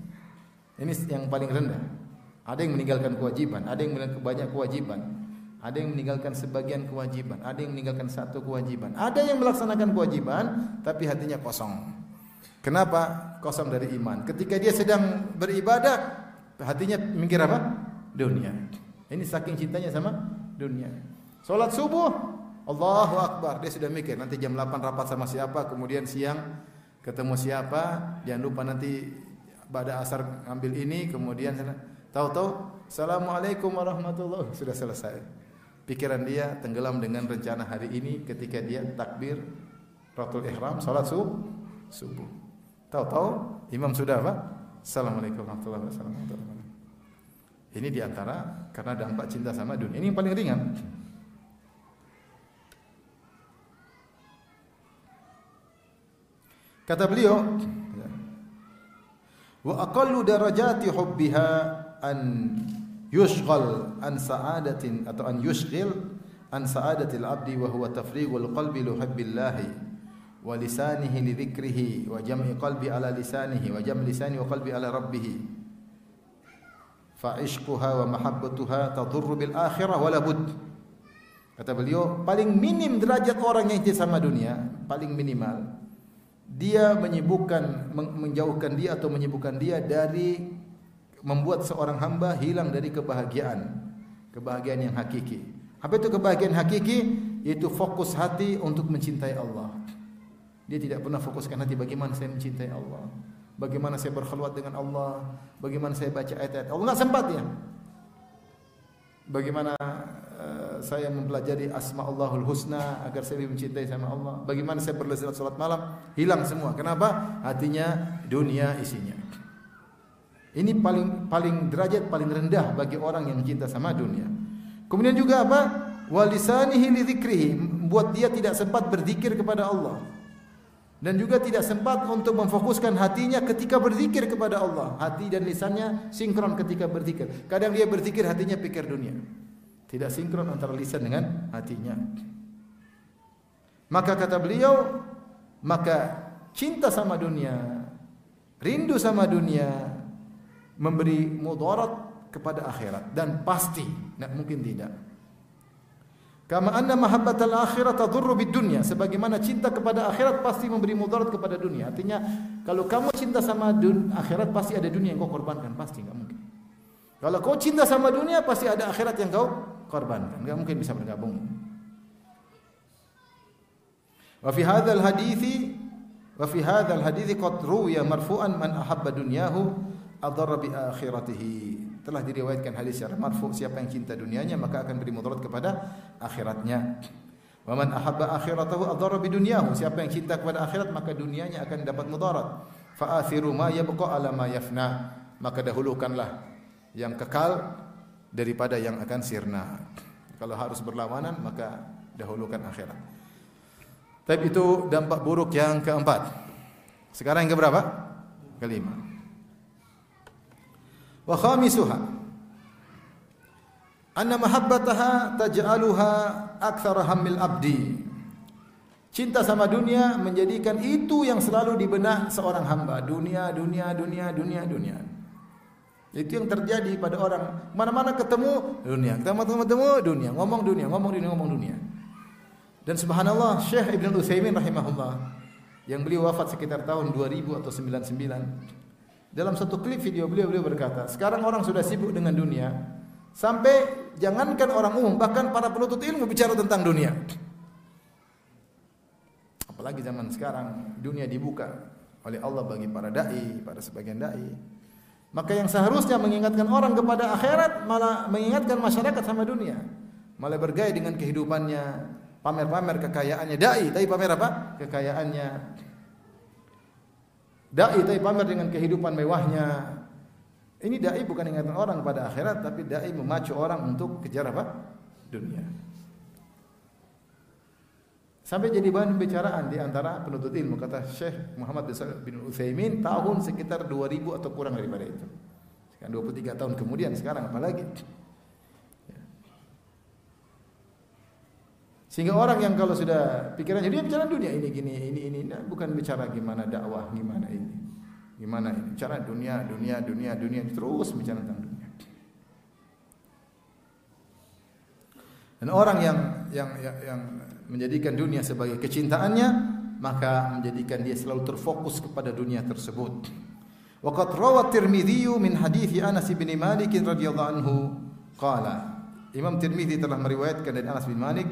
Ini yang paling rendah. Ada yang meninggalkan kewajiban, ada yang banyak kewajiban, ada yang meninggalkan sebagian kewajiban, ada yang meninggalkan satu kewajiban, ada yang melaksanakan kewajiban, tapi hatinya kosong. Kenapa? Kosong dari iman. Ketika dia sedang beribadah, hatinya mikir apa? Dunia. Ini saking cintanya sama dunia. Sholat subuh, Allahu Akbar. Dia sudah mikir nanti jam 8 rapat sama siapa, kemudian siang ketemu siapa, jangan lupa nanti pada asar ambil ini, kemudian tahu-tahu Assalamualaikum warahmatullahi sudah selesai. Pikiran dia tenggelam dengan rencana hari ini ketika dia takbir Ratul Ihram salat subuh. subuh. Tahu-tahu imam sudah apa? Assalamualaikum warahmatullahi wabarakatuh. Ini di antara karena dampak cinta sama dunia. Ini yang paling ringan. Kata beliau, wa aqallu darajati hubbiha an yushghal an sa'adatin atau an yushghil an sa'adatil abdi wa huwa tafrighul qalbi li hubbillahi wa lisanihi li dhikrihi wa jam'i qalbi ala lisanihi wa jam' lisani wa qalbi ala rabbih fa ishquha wa mahabbatuha tadurru bil akhirah wala bud kata beliau paling minim derajat orang yang cinta sama dunia paling minimal dia menyibukkan menjauhkan dia atau menyibukkan dia dari membuat seorang hamba hilang dari kebahagiaan. Kebahagiaan yang hakiki. Apa itu kebahagiaan hakiki? Yaitu fokus hati untuk mencintai Allah. Dia tidak pernah fokuskan hati bagaimana saya mencintai Allah. Bagaimana saya berkhulwat dengan Allah. Bagaimana saya baca ayat-ayat Allah. Enggak sempat ya bagaimana uh, saya mempelajari asma Allahul Husna agar saya lebih mencintai sama Allah. Bagaimana saya berlezat salat malam, hilang semua. Kenapa? Hatinya dunia isinya. Ini paling paling derajat paling rendah bagi orang yang cinta sama dunia. Kemudian juga apa? Walisanihi li dzikrihi, membuat dia tidak sempat berzikir kepada Allah dan juga tidak sempat untuk memfokuskan hatinya ketika berzikir kepada Allah. Hati dan lisannya sinkron ketika berzikir. Kadang dia berzikir hatinya pikir dunia. Tidak sinkron antara lisan dengan hatinya. Maka kata beliau, maka cinta sama dunia, rindu sama dunia memberi mudarat kepada akhirat dan pasti tidak mungkin tidak. Kama anna mahabbatal akhirat tadurru bid dunya. Sebagaimana cinta kepada akhirat pasti memberi mudarat kepada dunia. Artinya kalau kamu cinta sama dun, akhirat pasti ada dunia yang kau korbankan, pasti enggak mungkin. Kalau kau cinta sama dunia pasti ada akhirat yang kau korbankan. Enggak mungkin bisa bergabung. Wa fi hadzal hadithi wa fi hadzal hadithi qad ruwiya marfu'an man ahabba dunyahu adarra bi akhiratihi telah diriwayatkan hadis secara marfu siapa yang cinta dunianya maka akan beri mudarat kepada akhiratnya. Wa man ahabba akhiratahu adhara bidunyahu. Siapa yang cinta kepada akhirat maka dunianya akan dapat mudarat. Fa athiru ma yabqa ala ma yafna. Maka dahulukanlah yang kekal daripada yang akan sirna. Kalau harus berlawanan maka dahulukan akhirat. Tapi itu dampak buruk yang keempat. Sekarang yang keberapa? Kelima. Wa khamisuha anna mahabbataha taj'aluha akthar hammil abdi Cinta sama dunia menjadikan itu yang selalu di benak seorang hamba. Dunia, dunia, dunia, dunia, dunia. Itu yang terjadi pada orang mana-mana ketemu dunia, ketemu ketemu, dunia, ngomong dunia, ngomong dunia, ngomong dunia. Dan subhanallah Syekh Ibn Utsaimin rahimahullah yang beliau wafat sekitar tahun 2000 atau 99. Dalam satu klip video beliau beliau berkata, sekarang orang sudah sibuk dengan dunia sampai jangankan orang umum bahkan para penuntut ilmu bicara tentang dunia. Apalagi zaman sekarang dunia dibuka oleh Allah bagi para dai, pada sebagian dai. Maka yang seharusnya mengingatkan orang kepada akhirat malah mengingatkan masyarakat sama dunia. Malah bergaya dengan kehidupannya, pamer-pamer kekayaannya dai, tapi pamer apa? Kekayaannya. Dai tapi pamer dengan kehidupan mewahnya. Ini dai bukan ingatan orang pada akhirat tapi dai memacu orang untuk kejar apa? Dunia. Sampai jadi bahan pembicaraan di antara penuntut ilmu kata Syekh Muhammad bin Utsaimin tahun sekitar 2000 atau kurang daripada itu. Sekarang 23 tahun kemudian sekarang apalagi? Ya. Sehingga orang yang kalau sudah pikirannya dia bicara dunia ini gini ini ini nah, bukan bicara gimana dakwah gimana ini. Gimana ini? Bicara dunia, dunia, dunia, dunia terus bicara tentang dunia. Dan orang yang yang yang, yang menjadikan dunia sebagai kecintaannya, maka menjadikan dia selalu terfokus kepada dunia tersebut. Waqad rawat Tirmidzi min hadits Anas bin Malik radhiyallahu anhu qala Imam Tirmidzi telah meriwayatkan dari Anas bin Malik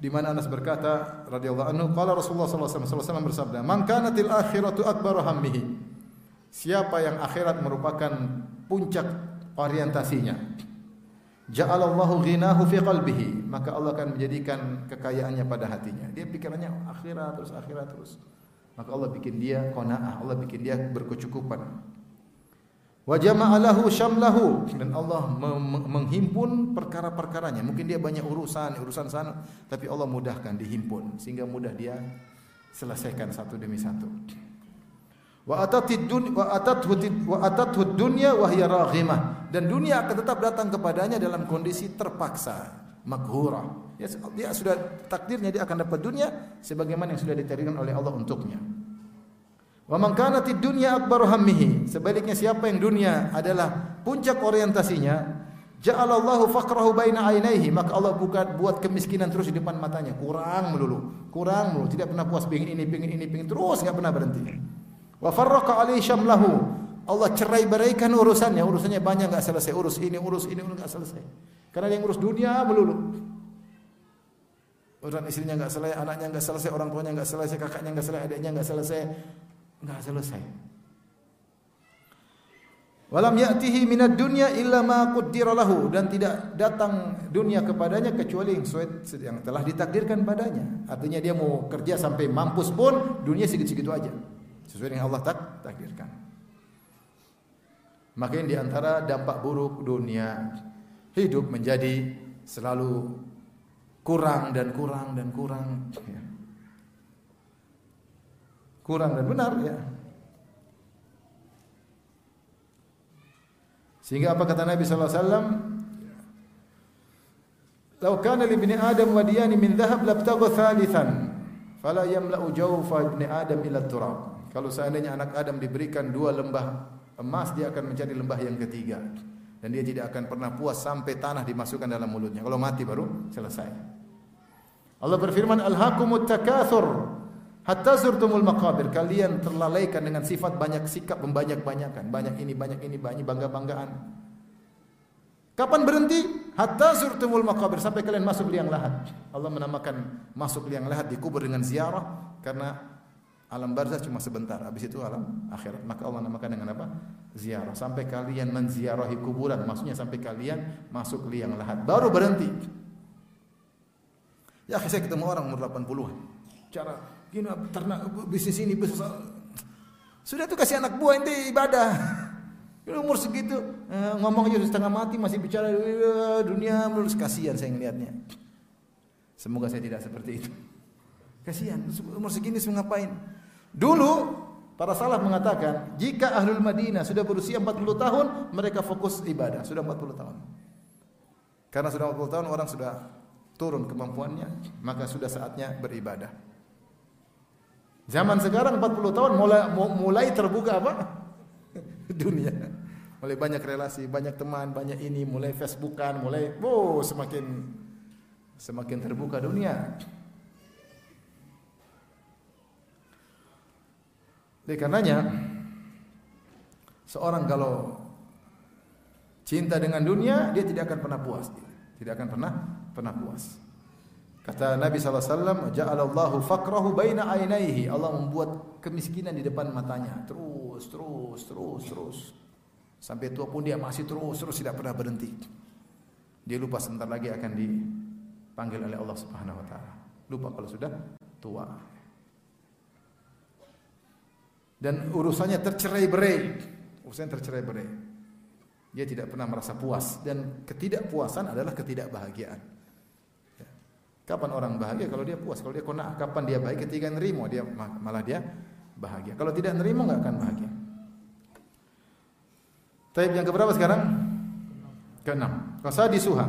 di mana Anas berkata radhiyallahu anhu qala Rasulullah sallallahu alaihi wasallam bersabda man kanatil akhiratu akbaru hammihi siapa yang akhirat merupakan puncak orientasinya Ja'alallahu ghinahu fi qalbihi, maka Allah akan menjadikan kekayaannya pada hatinya. Dia pikirannya akhirat terus akhirat terus. Maka Allah bikin dia qanaah, Allah bikin dia berkecukupan. Wa jama'alahu syamlahu dan Allah menghimpun perkara-perkaranya. Mungkin dia banyak urusan, urusan sana, tapi Allah mudahkan dihimpun sehingga mudah dia selesaikan satu demi satu. Wa atatid dunya wa atathu wa atathu dunya wa hiya raghimah dan dunia akan tetap datang kepadanya dalam kondisi terpaksa, maghura. Ya, dia sudah takdirnya dia akan dapat dunia sebagaimana yang sudah ditakdirkan oleh Allah untuknya. Wa man kanatid dunya akbaru hammihi, sebaliknya siapa yang dunia adalah puncak orientasinya, ja'alallahu faqrahu baina ainaihi, maka Allah bukan buat kemiskinan terus di depan matanya, kurang melulu, kurang melulu, tidak pernah puas pengin ini, pengin ini, pengin terus enggak pernah berhenti. Wa farraqa alaihi syamlahu. Allah cerai beraikan urusannya, urusannya banyak enggak selesai, urus ini, urus ini, enggak selesai. Karena yang urus dunia melulu. Urusan istrinya enggak selesai, anaknya enggak selesai, orang tuanya enggak selesai, kakaknya enggak selesai, adiknya enggak selesai. Enggak selesai. Walam ya'tihi minad dunya illa ma lahu dan tidak datang dunia kepadanya kecuali yang yang telah ditakdirkan padanya. Artinya dia mau kerja sampai mampus pun dunia segitu-segitu aja sesuai dengan Allah tak takdirkan. Maka di antara dampak buruk dunia hidup menjadi selalu kurang dan kurang dan kurang. Ya. Kurang dan benar ya. Sehingga apa kata Nabi sallallahu alaihi wasallam? "Lau kana li ibni Adam wadiyani min dhahab labtagha thalithan, fala yamla'u jawfa ibni Adam ila turab." Kalau seandainya anak Adam diberikan dua lembah emas, dia akan mencari lembah yang ketiga. Dan dia tidak akan pernah puas sampai tanah dimasukkan dalam mulutnya. Kalau mati baru selesai. Allah berfirman, Alhaakumut takathur hatta zurtumul maqabir. Kalian terlalaikan dengan sifat banyak sikap membanyak-banyakan. Banyak ini, banyak ini, banyak bangga-banggaan. Kapan berhenti? Hatta zurtumul maqabir sampai kalian masuk liang lahat. Allah menamakan masuk liang lahat dikubur dengan ziarah karena Alam barzah cuma sebentar, habis itu alam akhirat. Maka Allah namakan dengan apa? Ziarah. Sampai kalian menziarahi kuburan, maksudnya sampai kalian masuk liang lahat. Baru berhenti. Ya, saya ketemu orang umur 80-an. Cara gini ternak bisnis ini bisnis sudah tuh kasih anak buah ente ibadah. umur segitu eh, ngomong aja setengah mati masih bicara eh, dunia melurus kasihan saya ngelihatnya. Semoga saya tidak seperti itu. Kasihan umur segini semua ngapain? Dulu para salaf mengatakan, jika ahlul Madinah sudah berusia 40 tahun, mereka fokus ibadah, sudah 40 tahun. Karena sudah 40 tahun orang sudah turun kemampuannya, maka sudah saatnya beribadah. Zaman sekarang 40 tahun mulai mulai terbuka apa? Dunia. Mulai banyak relasi, banyak teman, banyak ini, mulai Facebookan, mulai oh semakin semakin terbuka dunia. Oleh karenanya seorang kalau cinta dengan dunia dia tidak akan pernah puas, tidak akan pernah pernah puas. Kata Nabi SAW, Ja'alallahu fakrahu baina ainaihi. Allah membuat kemiskinan di depan matanya. Terus, terus, terus, terus. Sampai tua pun dia masih terus, terus tidak pernah berhenti. Dia lupa sebentar lagi akan dipanggil oleh Allah Subhanahu wa taala. Lupa kalau sudah tua dan urusannya tercerai-berai. Urusannya tercerai-berai. Dia tidak pernah merasa puas dan ketidakpuasan adalah ketidakbahagiaan. Kapan orang bahagia? Kalau dia puas, kalau dia kena. Kapan dia baik? Ketika nerima, dia malah dia bahagia. Kalau tidak nerima nggak akan bahagia. Taib yang keberapa sekarang? Keenam. suha.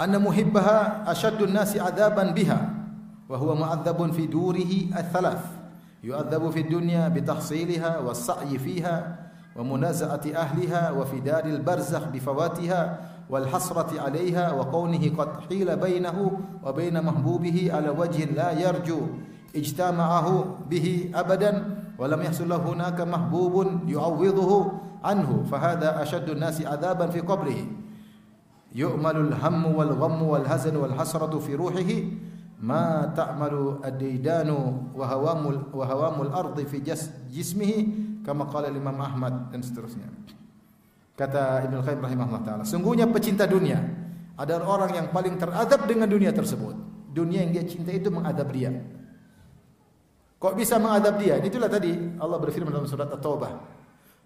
Anna muhibbaha asyaddun nasi adaban biha wa mu'adzabun fi durihi al thalaf. Yu'adzabu fi dunya bi wa was sa'yi fiha wa munaza'ati ahliha wa fi daril barzakh bi fawatiha والحسرة عليها وكونه قد حيل بينه وبين محبوبه على وجه لا يرجو اجتمعه به أبدا ولم يحصل له هناك محبوب يعوضه عنه فهذا أشد الناس عذابا في قبره. يؤمل الهم والغم والهزن والحسرة في روحه. ad-daidanu wa hawamul wa hawamul ardi fi jismihi kama qala Imam Ahmad dan seterusnya. Kata Ibnu Qayyim rahimahullah taala, sungguhnya pecinta dunia adalah orang yang paling teradab dengan dunia tersebut. Dunia yang dia cinta itu mengadab dia. Kok bisa mengadab dia? Itulah tadi Allah berfirman dalam surat At-Taubah.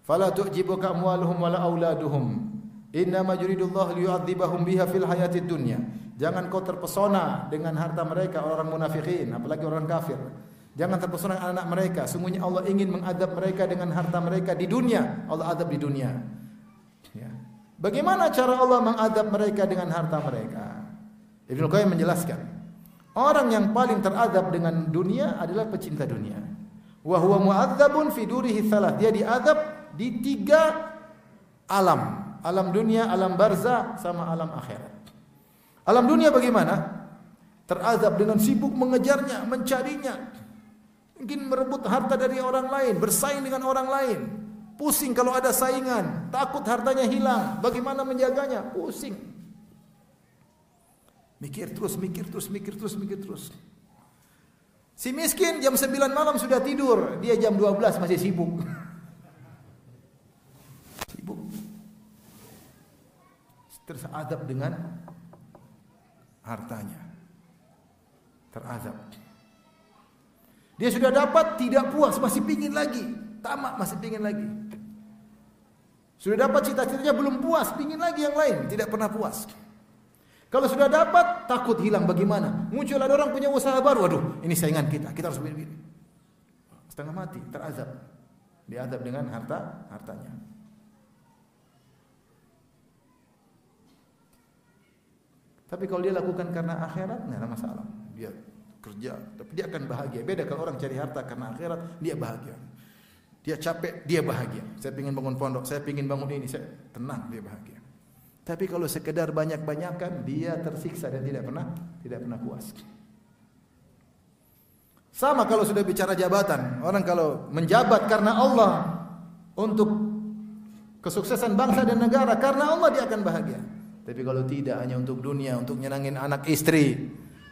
Fala tu'jibuka amwaluhum wala auladuhum Inna ma yuridullahu liyu'adzibahum biha fil hayatid dunya. Jangan kau terpesona dengan harta mereka orang munafikin, apalagi orang kafir. Jangan terpesona dengan anak mereka. Sungguhnya Allah ingin mengadab mereka dengan harta mereka di dunia. Allah adab di dunia. Bagaimana cara Allah mengadab mereka dengan harta mereka? Ibnu Qayyim menjelaskan. Orang yang paling teradab dengan dunia adalah pecinta dunia. Wa huwa mu'adzabun fi durihi Dia diadab di tiga alam alam dunia, alam barzah sama alam akhirat. Alam dunia bagaimana? Terazab dengan sibuk mengejarnya, mencarinya. Mungkin merebut harta dari orang lain, bersaing dengan orang lain. Pusing kalau ada saingan, takut hartanya hilang. Bagaimana menjaganya? Pusing. Mikir terus, mikir terus, mikir terus, mikir terus. Si miskin jam 9 malam sudah tidur, dia jam 12 masih sibuk. terazab dengan hartanya. Terazab. Dia sudah dapat, tidak puas, masih pingin lagi. Tamak, masih pingin lagi. Sudah dapat cita-citanya belum puas, pingin lagi yang lain, tidak pernah puas. Kalau sudah dapat, takut hilang bagaimana? Muncul ada orang punya usaha baru, waduh, ini saingan kita, kita harus begini. Setengah mati, terazab. Diazab dengan harta hartanya. Tapi kalau dia lakukan karena akhirat, nggak ada masalah. Dia kerja, tapi dia akan bahagia. Beda kalau orang cari harta karena akhirat, dia bahagia. Dia capek, dia bahagia. Saya ingin bangun pondok, saya ingin bangun ini, saya tenang, dia bahagia. Tapi kalau sekedar banyak-banyakan, dia tersiksa dan tidak pernah tidak pernah puas. Sama kalau sudah bicara jabatan, orang kalau menjabat karena Allah untuk kesuksesan bangsa dan negara, karena Allah dia akan bahagia. Tapi kalau tidak hanya untuk dunia, untuk nyenangin anak istri,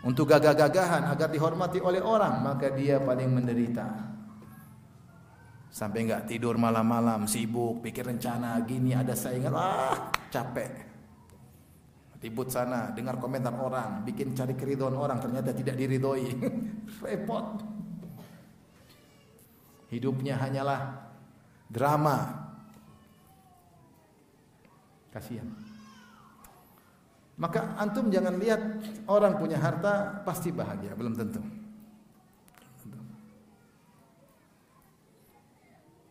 untuk gagah-gagahan agar dihormati oleh orang, maka dia paling menderita. Sampai enggak tidur malam-malam, sibuk, pikir rencana gini ada saingan, ah, capek. Ribut sana, dengar komentar orang, bikin cari keridhaan orang, ternyata tidak diridhoi. Repot. Hidupnya hanyalah drama. Kasihan. Maka antum jangan lihat orang punya harta pasti bahagia, belum tentu.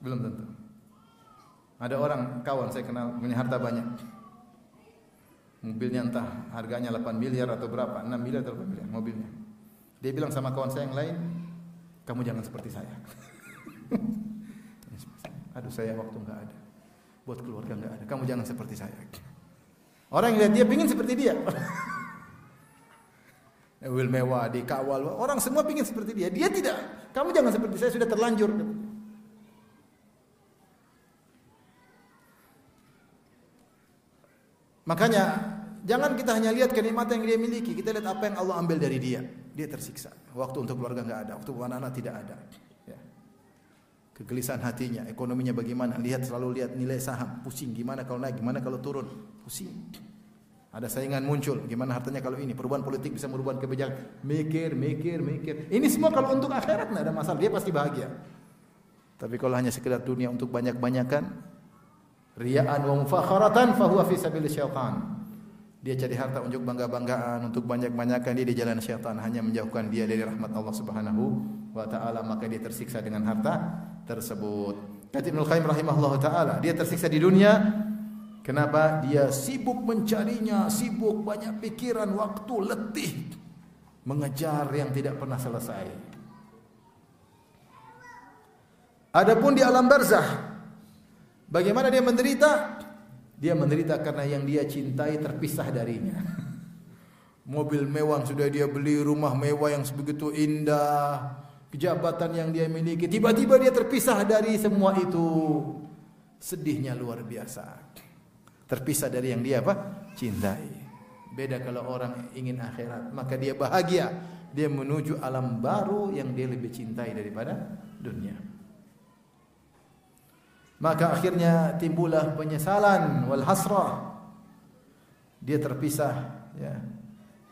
Belum tentu. Ada orang kawan saya kenal punya harta banyak. Mobilnya entah harganya 8 miliar atau berapa, 6 miliar atau berapa miliar mobilnya. Dia bilang sama kawan saya yang lain, kamu jangan seperti saya. Aduh saya waktu enggak ada. Buat keluarga enggak ada. Kamu jangan seperti saya. Orang yang lihat dia pingin seperti dia. Mobil mewah, dikawal. Orang semua pingin seperti dia. Dia tidak. Kamu jangan seperti saya sudah terlanjur. Makanya jangan kita hanya lihat kenikmatan yang dia miliki, kita lihat apa yang Allah ambil dari dia. Dia tersiksa. Waktu untuk keluarga nggak ada, waktu anak-anak tidak ada. Ya. Kegelisahan hatinya, ekonominya bagaimana? Lihat selalu lihat nilai saham, pusing. Gimana kalau naik, gimana kalau turun? Pusing. Ada saingan muncul, gimana hartanya kalau ini? Perubahan politik bisa merubah kebijakan. Mikir, mikir, mikir. Ini semua kalau untuk akhirat tidak ada masalah, dia pasti bahagia. Tapi kalau hanya sekedar dunia untuk banyak-banyakan, Ria'an wa mufakharatan fahuwa fi sabil syaitan. Dia cari harta untuk bangga-banggaan, untuk banyak-banyakan dia di jalan syaitan, hanya menjauhkan dia dari rahmat Allah Subhanahu wa taala, maka dia tersiksa dengan harta tersebut. Kata Ibnu Qayyim rahimahullah taala, dia tersiksa di dunia Kenapa? Dia sibuk mencarinya, sibuk banyak pikiran, waktu letih mengejar yang tidak pernah selesai. Adapun di alam barzah, Bagaimana dia menderita? Dia menderita karena yang dia cintai terpisah darinya. Mobil mewah sudah dia beli, rumah mewah yang sebegitu indah, kejabatan yang dia miliki, tiba-tiba dia terpisah dari semua itu. Sedihnya luar biasa. Terpisah dari yang dia apa? Cintai. Beda kalau orang ingin akhirat, maka dia bahagia. Dia menuju alam baru yang dia lebih cintai daripada dunia. Maka akhirnya timbullah penyesalan wal hasrah. Dia terpisah ya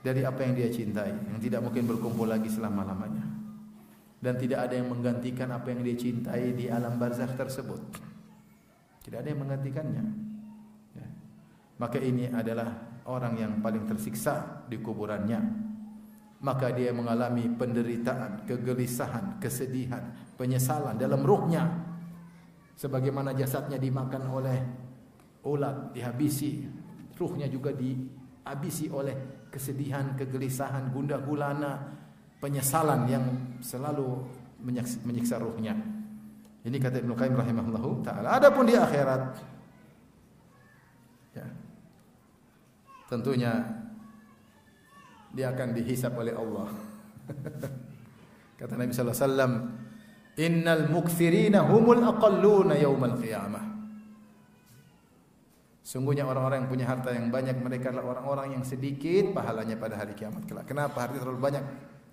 dari apa yang dia cintai, yang tidak mungkin berkumpul lagi selama-lamanya. Dan tidak ada yang menggantikan apa yang dia cintai di alam barzakh tersebut. Tidak ada yang menggantikannya. Ya. Maka ini adalah orang yang paling tersiksa di kuburannya. Maka dia mengalami penderitaan, kegelisahan, kesedihan, penyesalan dalam ruhnya sebagaimana jasadnya dimakan oleh ulat dihabisi ruhnya juga dihabisi oleh kesedihan kegelisahan gundah gulana penyesalan yang selalu menyiksa ruhnya. Ini kata Ibnu Qayyim rahimahullahu taala. Adapun di akhirat ya tentunya dia akan dihisap oleh Allah. Kata Nabi sallallahu alaihi wasallam Innal mukthirina humul aqalluna yaumal qiyamah. Sungguhnya orang-orang yang punya harta yang banyak mereka adalah orang-orang yang sedikit pahalanya pada hari kiamat kelak. Kenapa harta terlalu banyak?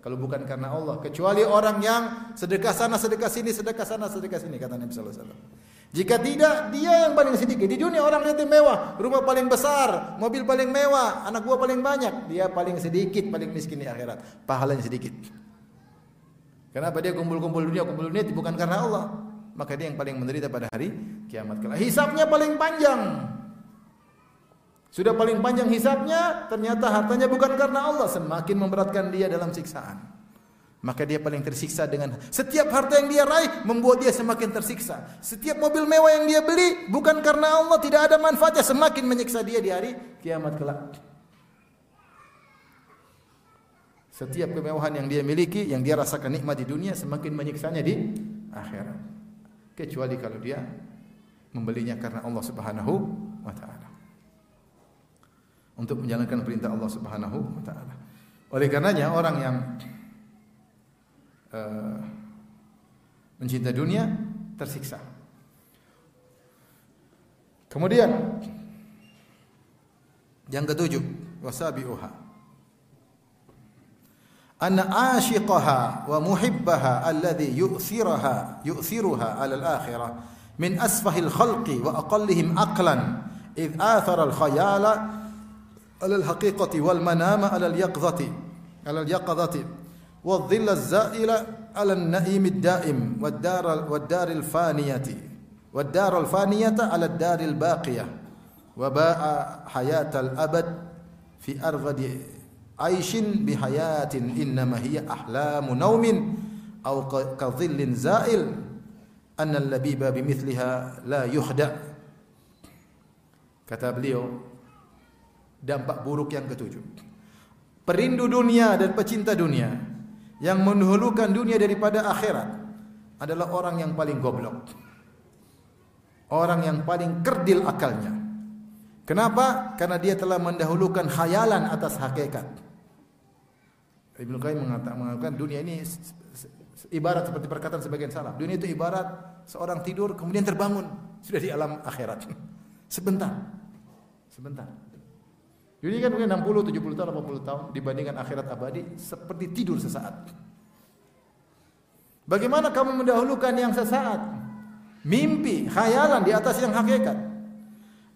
Kalau bukan karena Allah, kecuali orang yang sedekah sana, sedekah sini, sedekah sana, sedekah sini kata Nabi sallallahu alaihi wasallam. Jika tidak, dia yang paling sedikit. Di dunia orang lihat mewah, rumah paling besar, mobil paling mewah, anak buah paling banyak. Dia paling sedikit, paling miskin di akhirat. Pahalanya sedikit. Kenapa dia kumpul-kumpul dunia, kumpul dunia bukan karena Allah. Maka dia yang paling menderita pada hari kiamat kelak. Hisabnya paling panjang. Sudah paling panjang hisabnya, ternyata hartanya bukan karena Allah, semakin memberatkan dia dalam siksaan. Maka dia paling tersiksa dengan setiap harta yang dia raih membuat dia semakin tersiksa. Setiap mobil mewah yang dia beli bukan karena Allah tidak ada manfaatnya, semakin menyiksa dia di hari kiamat kelak. Setiap kemewahan yang dia miliki, yang dia rasakan nikmat di dunia semakin menyiksanya di akhirat. Kecuali kalau dia membelinya karena Allah Subhanahu wa taala. Untuk menjalankan perintah Allah Subhanahu wa taala. Oleh karenanya orang yang uh, mencinta dunia tersiksa. Kemudian yang ketujuh, wasabiuha أن عاشقها ومحبها الذي يؤثرها يؤثرها على الآخرة من أسفه الخلق وأقلهم عقلا إذ آثر الخيال على الحقيقة والمنام على اليقظة على اليقظة والظل الزائل على النئيم الدائم والدار والدار الفانية والدار الفانية على الدار الباقية وباء حياة الأبد في أرغد aishin bihayatin innama hiya ahlamu naumin aw kadhillin zail anna al-labiba bimithliha la yuhda kata beliau dampak buruk yang ketujuh. Perindu dunia dan pecinta dunia yang mendahulukan dunia daripada akhirat adalah orang yang paling goblok. Orang yang paling kerdil akalnya. Kenapa? Karena dia telah mendahulukan khayalan atas hakikat. Ibnu Qayyim mengatakan dunia ini ibarat seperti perkataan sebagian salaf. Dunia itu ibarat seorang tidur kemudian terbangun sudah di alam akhirat. Sebentar. Sebentar. Dunia kan mungkin 60, 70 tahun, 80 tahun dibandingkan akhirat abadi seperti tidur sesaat. Bagaimana kamu mendahulukan yang sesaat? Mimpi, khayalan di atas yang hakikat.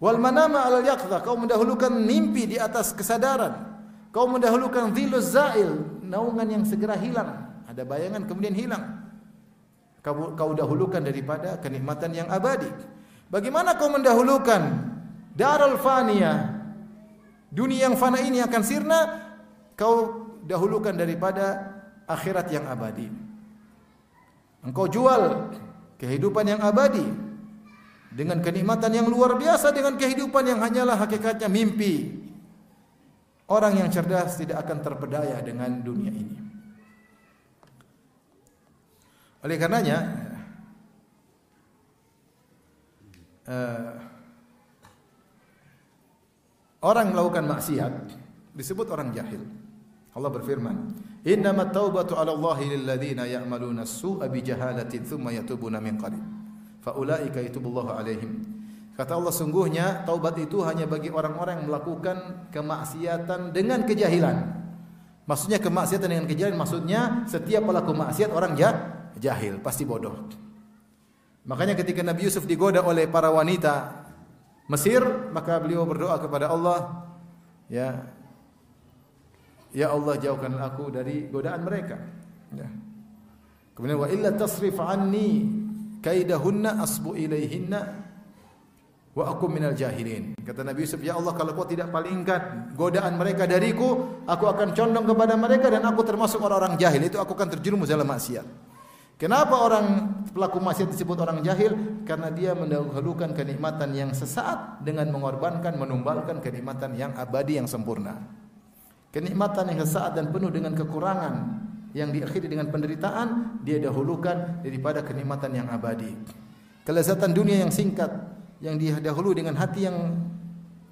Wal manama al yaqdha, kau mendahulukan mimpi di atas kesadaran. Kau mendahulukan dhiluz zail, naungan yang segera hilang. Ada bayangan kemudian hilang. Kau, kau dahulukan daripada kenikmatan yang abadi. Bagaimana kau mendahulukan darul fania, Dunia yang fana ini akan sirna, kau dahulukan daripada akhirat yang abadi. Engkau jual kehidupan yang abadi dengan kenikmatan yang luar biasa dengan kehidupan yang hanyalah hakikatnya mimpi. Orang yang cerdas tidak akan terpedaya dengan dunia ini. Oleh karenanya, uh, Orang melakukan maksiat disebut orang jahil. Allah berfirman, "Innamat taubatu 'ala Allahi lil ladzina ya'maluna as-su'a bi jahalatin tsumma yatubuna min qarib. Fa ulaika yatubullahu 'alaihim." Kata Allah sungguhnya taubat itu hanya bagi orang-orang yang melakukan kemaksiatan dengan kejahilan. Maksudnya kemaksiatan dengan kejahilan maksudnya setiap pelaku maksiat orang jah, jahil, pasti bodoh. Makanya ketika Nabi Yusuf digoda oleh para wanita Mesir, maka beliau berdoa kepada Allah, ya Ya Allah jauhkan aku dari godaan mereka. Ya. Kemudian wa illa tasrif anni kaidahunna asbu ilaihinna wa aku minal jahilin. Kata Nabi Yusuf, ya Allah kalau kau tidak palingkan godaan mereka dariku, aku akan condong kepada mereka dan aku termasuk orang-orang jahil. Itu aku akan terjerumus dalam maksiat. Kenapa orang pelaku maksiat disebut orang jahil? Karena dia mendahulukan kenikmatan yang sesaat dengan mengorbankan, menumbalkan kenikmatan yang abadi yang sempurna. Kenikmatan yang sesaat dan penuh dengan kekurangan yang diakhiri dengan penderitaan, dia dahulukan daripada kenikmatan yang abadi. Kelezatan dunia yang singkat yang dahulu dengan hati yang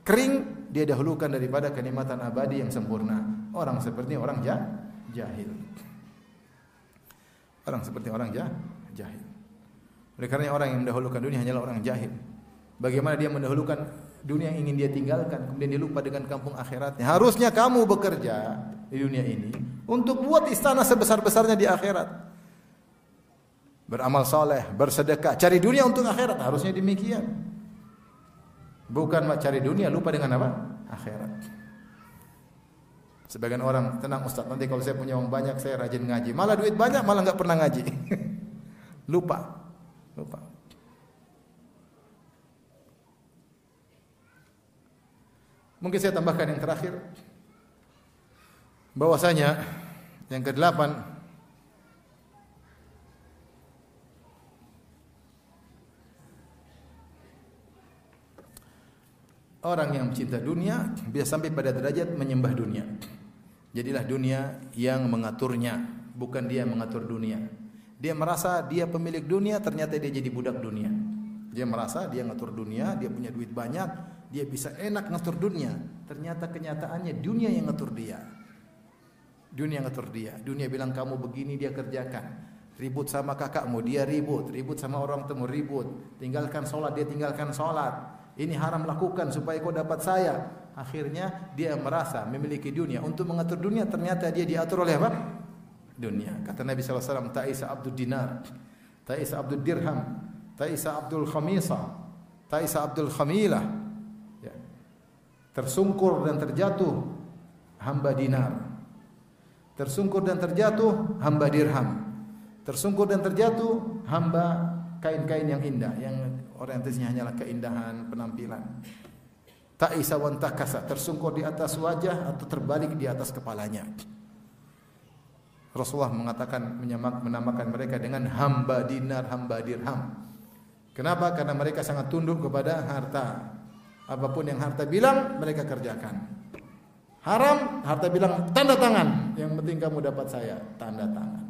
kering, dia dahulukan daripada kenikmatan abadi yang sempurna. Orang seperti orang jahil. Orang seperti orang jah, jahil. Oleh karena orang yang mendahulukan dunia hanyalah orang jahil. Bagaimana dia mendahulukan dunia yang ingin dia tinggalkan, kemudian dia lupa dengan kampung akhiratnya. Harusnya kamu bekerja di dunia ini untuk buat istana sebesar-besarnya di akhirat. Beramal soleh, bersedekah, cari dunia untuk akhirat. Harusnya demikian. Bukan cari dunia lupa dengan apa? Akhirat. Sebagian orang tenang Ustaz, nanti kalau saya punya uang banyak saya rajin ngaji. Malah duit banyak malah nggak pernah ngaji. Lupa. Lupa. Mungkin saya tambahkan yang terakhir bahwasanya yang kedelapan orang yang mencinta dunia bisa sampai pada derajat menyembah dunia. Jadilah dunia yang mengaturnya, bukan dia mengatur dunia. Dia merasa dia pemilik dunia, ternyata dia jadi budak dunia. Dia merasa dia ngatur dunia, dia punya duit banyak, dia bisa enak ngatur dunia. Ternyata kenyataannya dunia yang ngatur dia. Dunia yang ngatur dia. Dunia bilang kamu begini dia kerjakan. Ribut sama kakakmu dia ribut, ribut sama orang temu ribut. Tinggalkan sholat dia tinggalkan sholat. Ini haram lakukan supaya kau dapat saya. Akhirnya dia merasa memiliki dunia. Untuk mengatur dunia ternyata dia diatur oleh apa? Dunia. Kata Nabi SAW Ta'isa Abdul Dinar Ta'isa Abdul Dirham Ta'isa Abdul Khamisa Ta'isa Abdul Khamilah. Ya. tersungkur dan terjatuh hamba dinar. Tersungkur dan terjatuh hamba dirham. Tersungkur dan terjatuh hamba kain-kain yang indah yang orientasinya hanyalah keindahan penampilan Ta'isa wan takasa, tersungkur di atas wajah atau terbalik di atas kepalanya. Rasulullah mengatakan menyamak, menamakan mereka dengan hamba dinar, hamba dirham. Kenapa? Karena mereka sangat tunduk kepada harta. Apa pun yang harta bilang, mereka kerjakan. Haram, harta bilang tanda tangan. Yang penting kamu dapat saya, tanda tangan.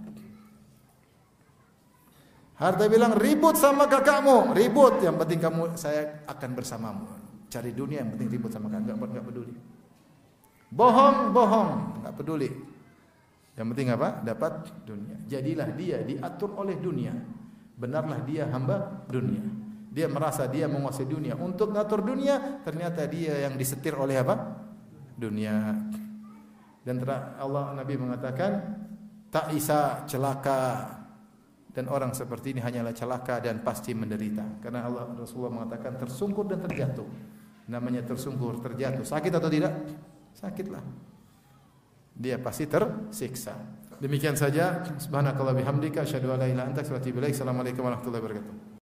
Harta bilang ribut sama kakakmu, ribut. Yang penting kamu saya akan bersamamu. Cari dunia yang penting ribut sama kakak, enggak peduli. Bohong, bohong, enggak peduli. Yang penting apa? Dapat dunia. Jadilah dia diatur oleh dunia. Benarlah dia hamba dunia. Dia merasa dia menguasai dunia. Untuk ngatur dunia, ternyata dia yang disetir oleh apa? dunia. Dan Allah Nabi mengatakan tak isa celaka dan orang seperti ini hanyalah celaka dan pasti menderita. Karena Allah Rasulullah mengatakan tersungkur dan terjatuh. Namanya tersungkur, terjatuh. Sakit atau tidak? Sakitlah. Dia pasti tersiksa. Demikian saja. Subhanakallah bihamdika asyhadu an la ilaha illa anta astaghfiruka wa atubu. Assalamualaikum warahmatullahi wabarakatuh.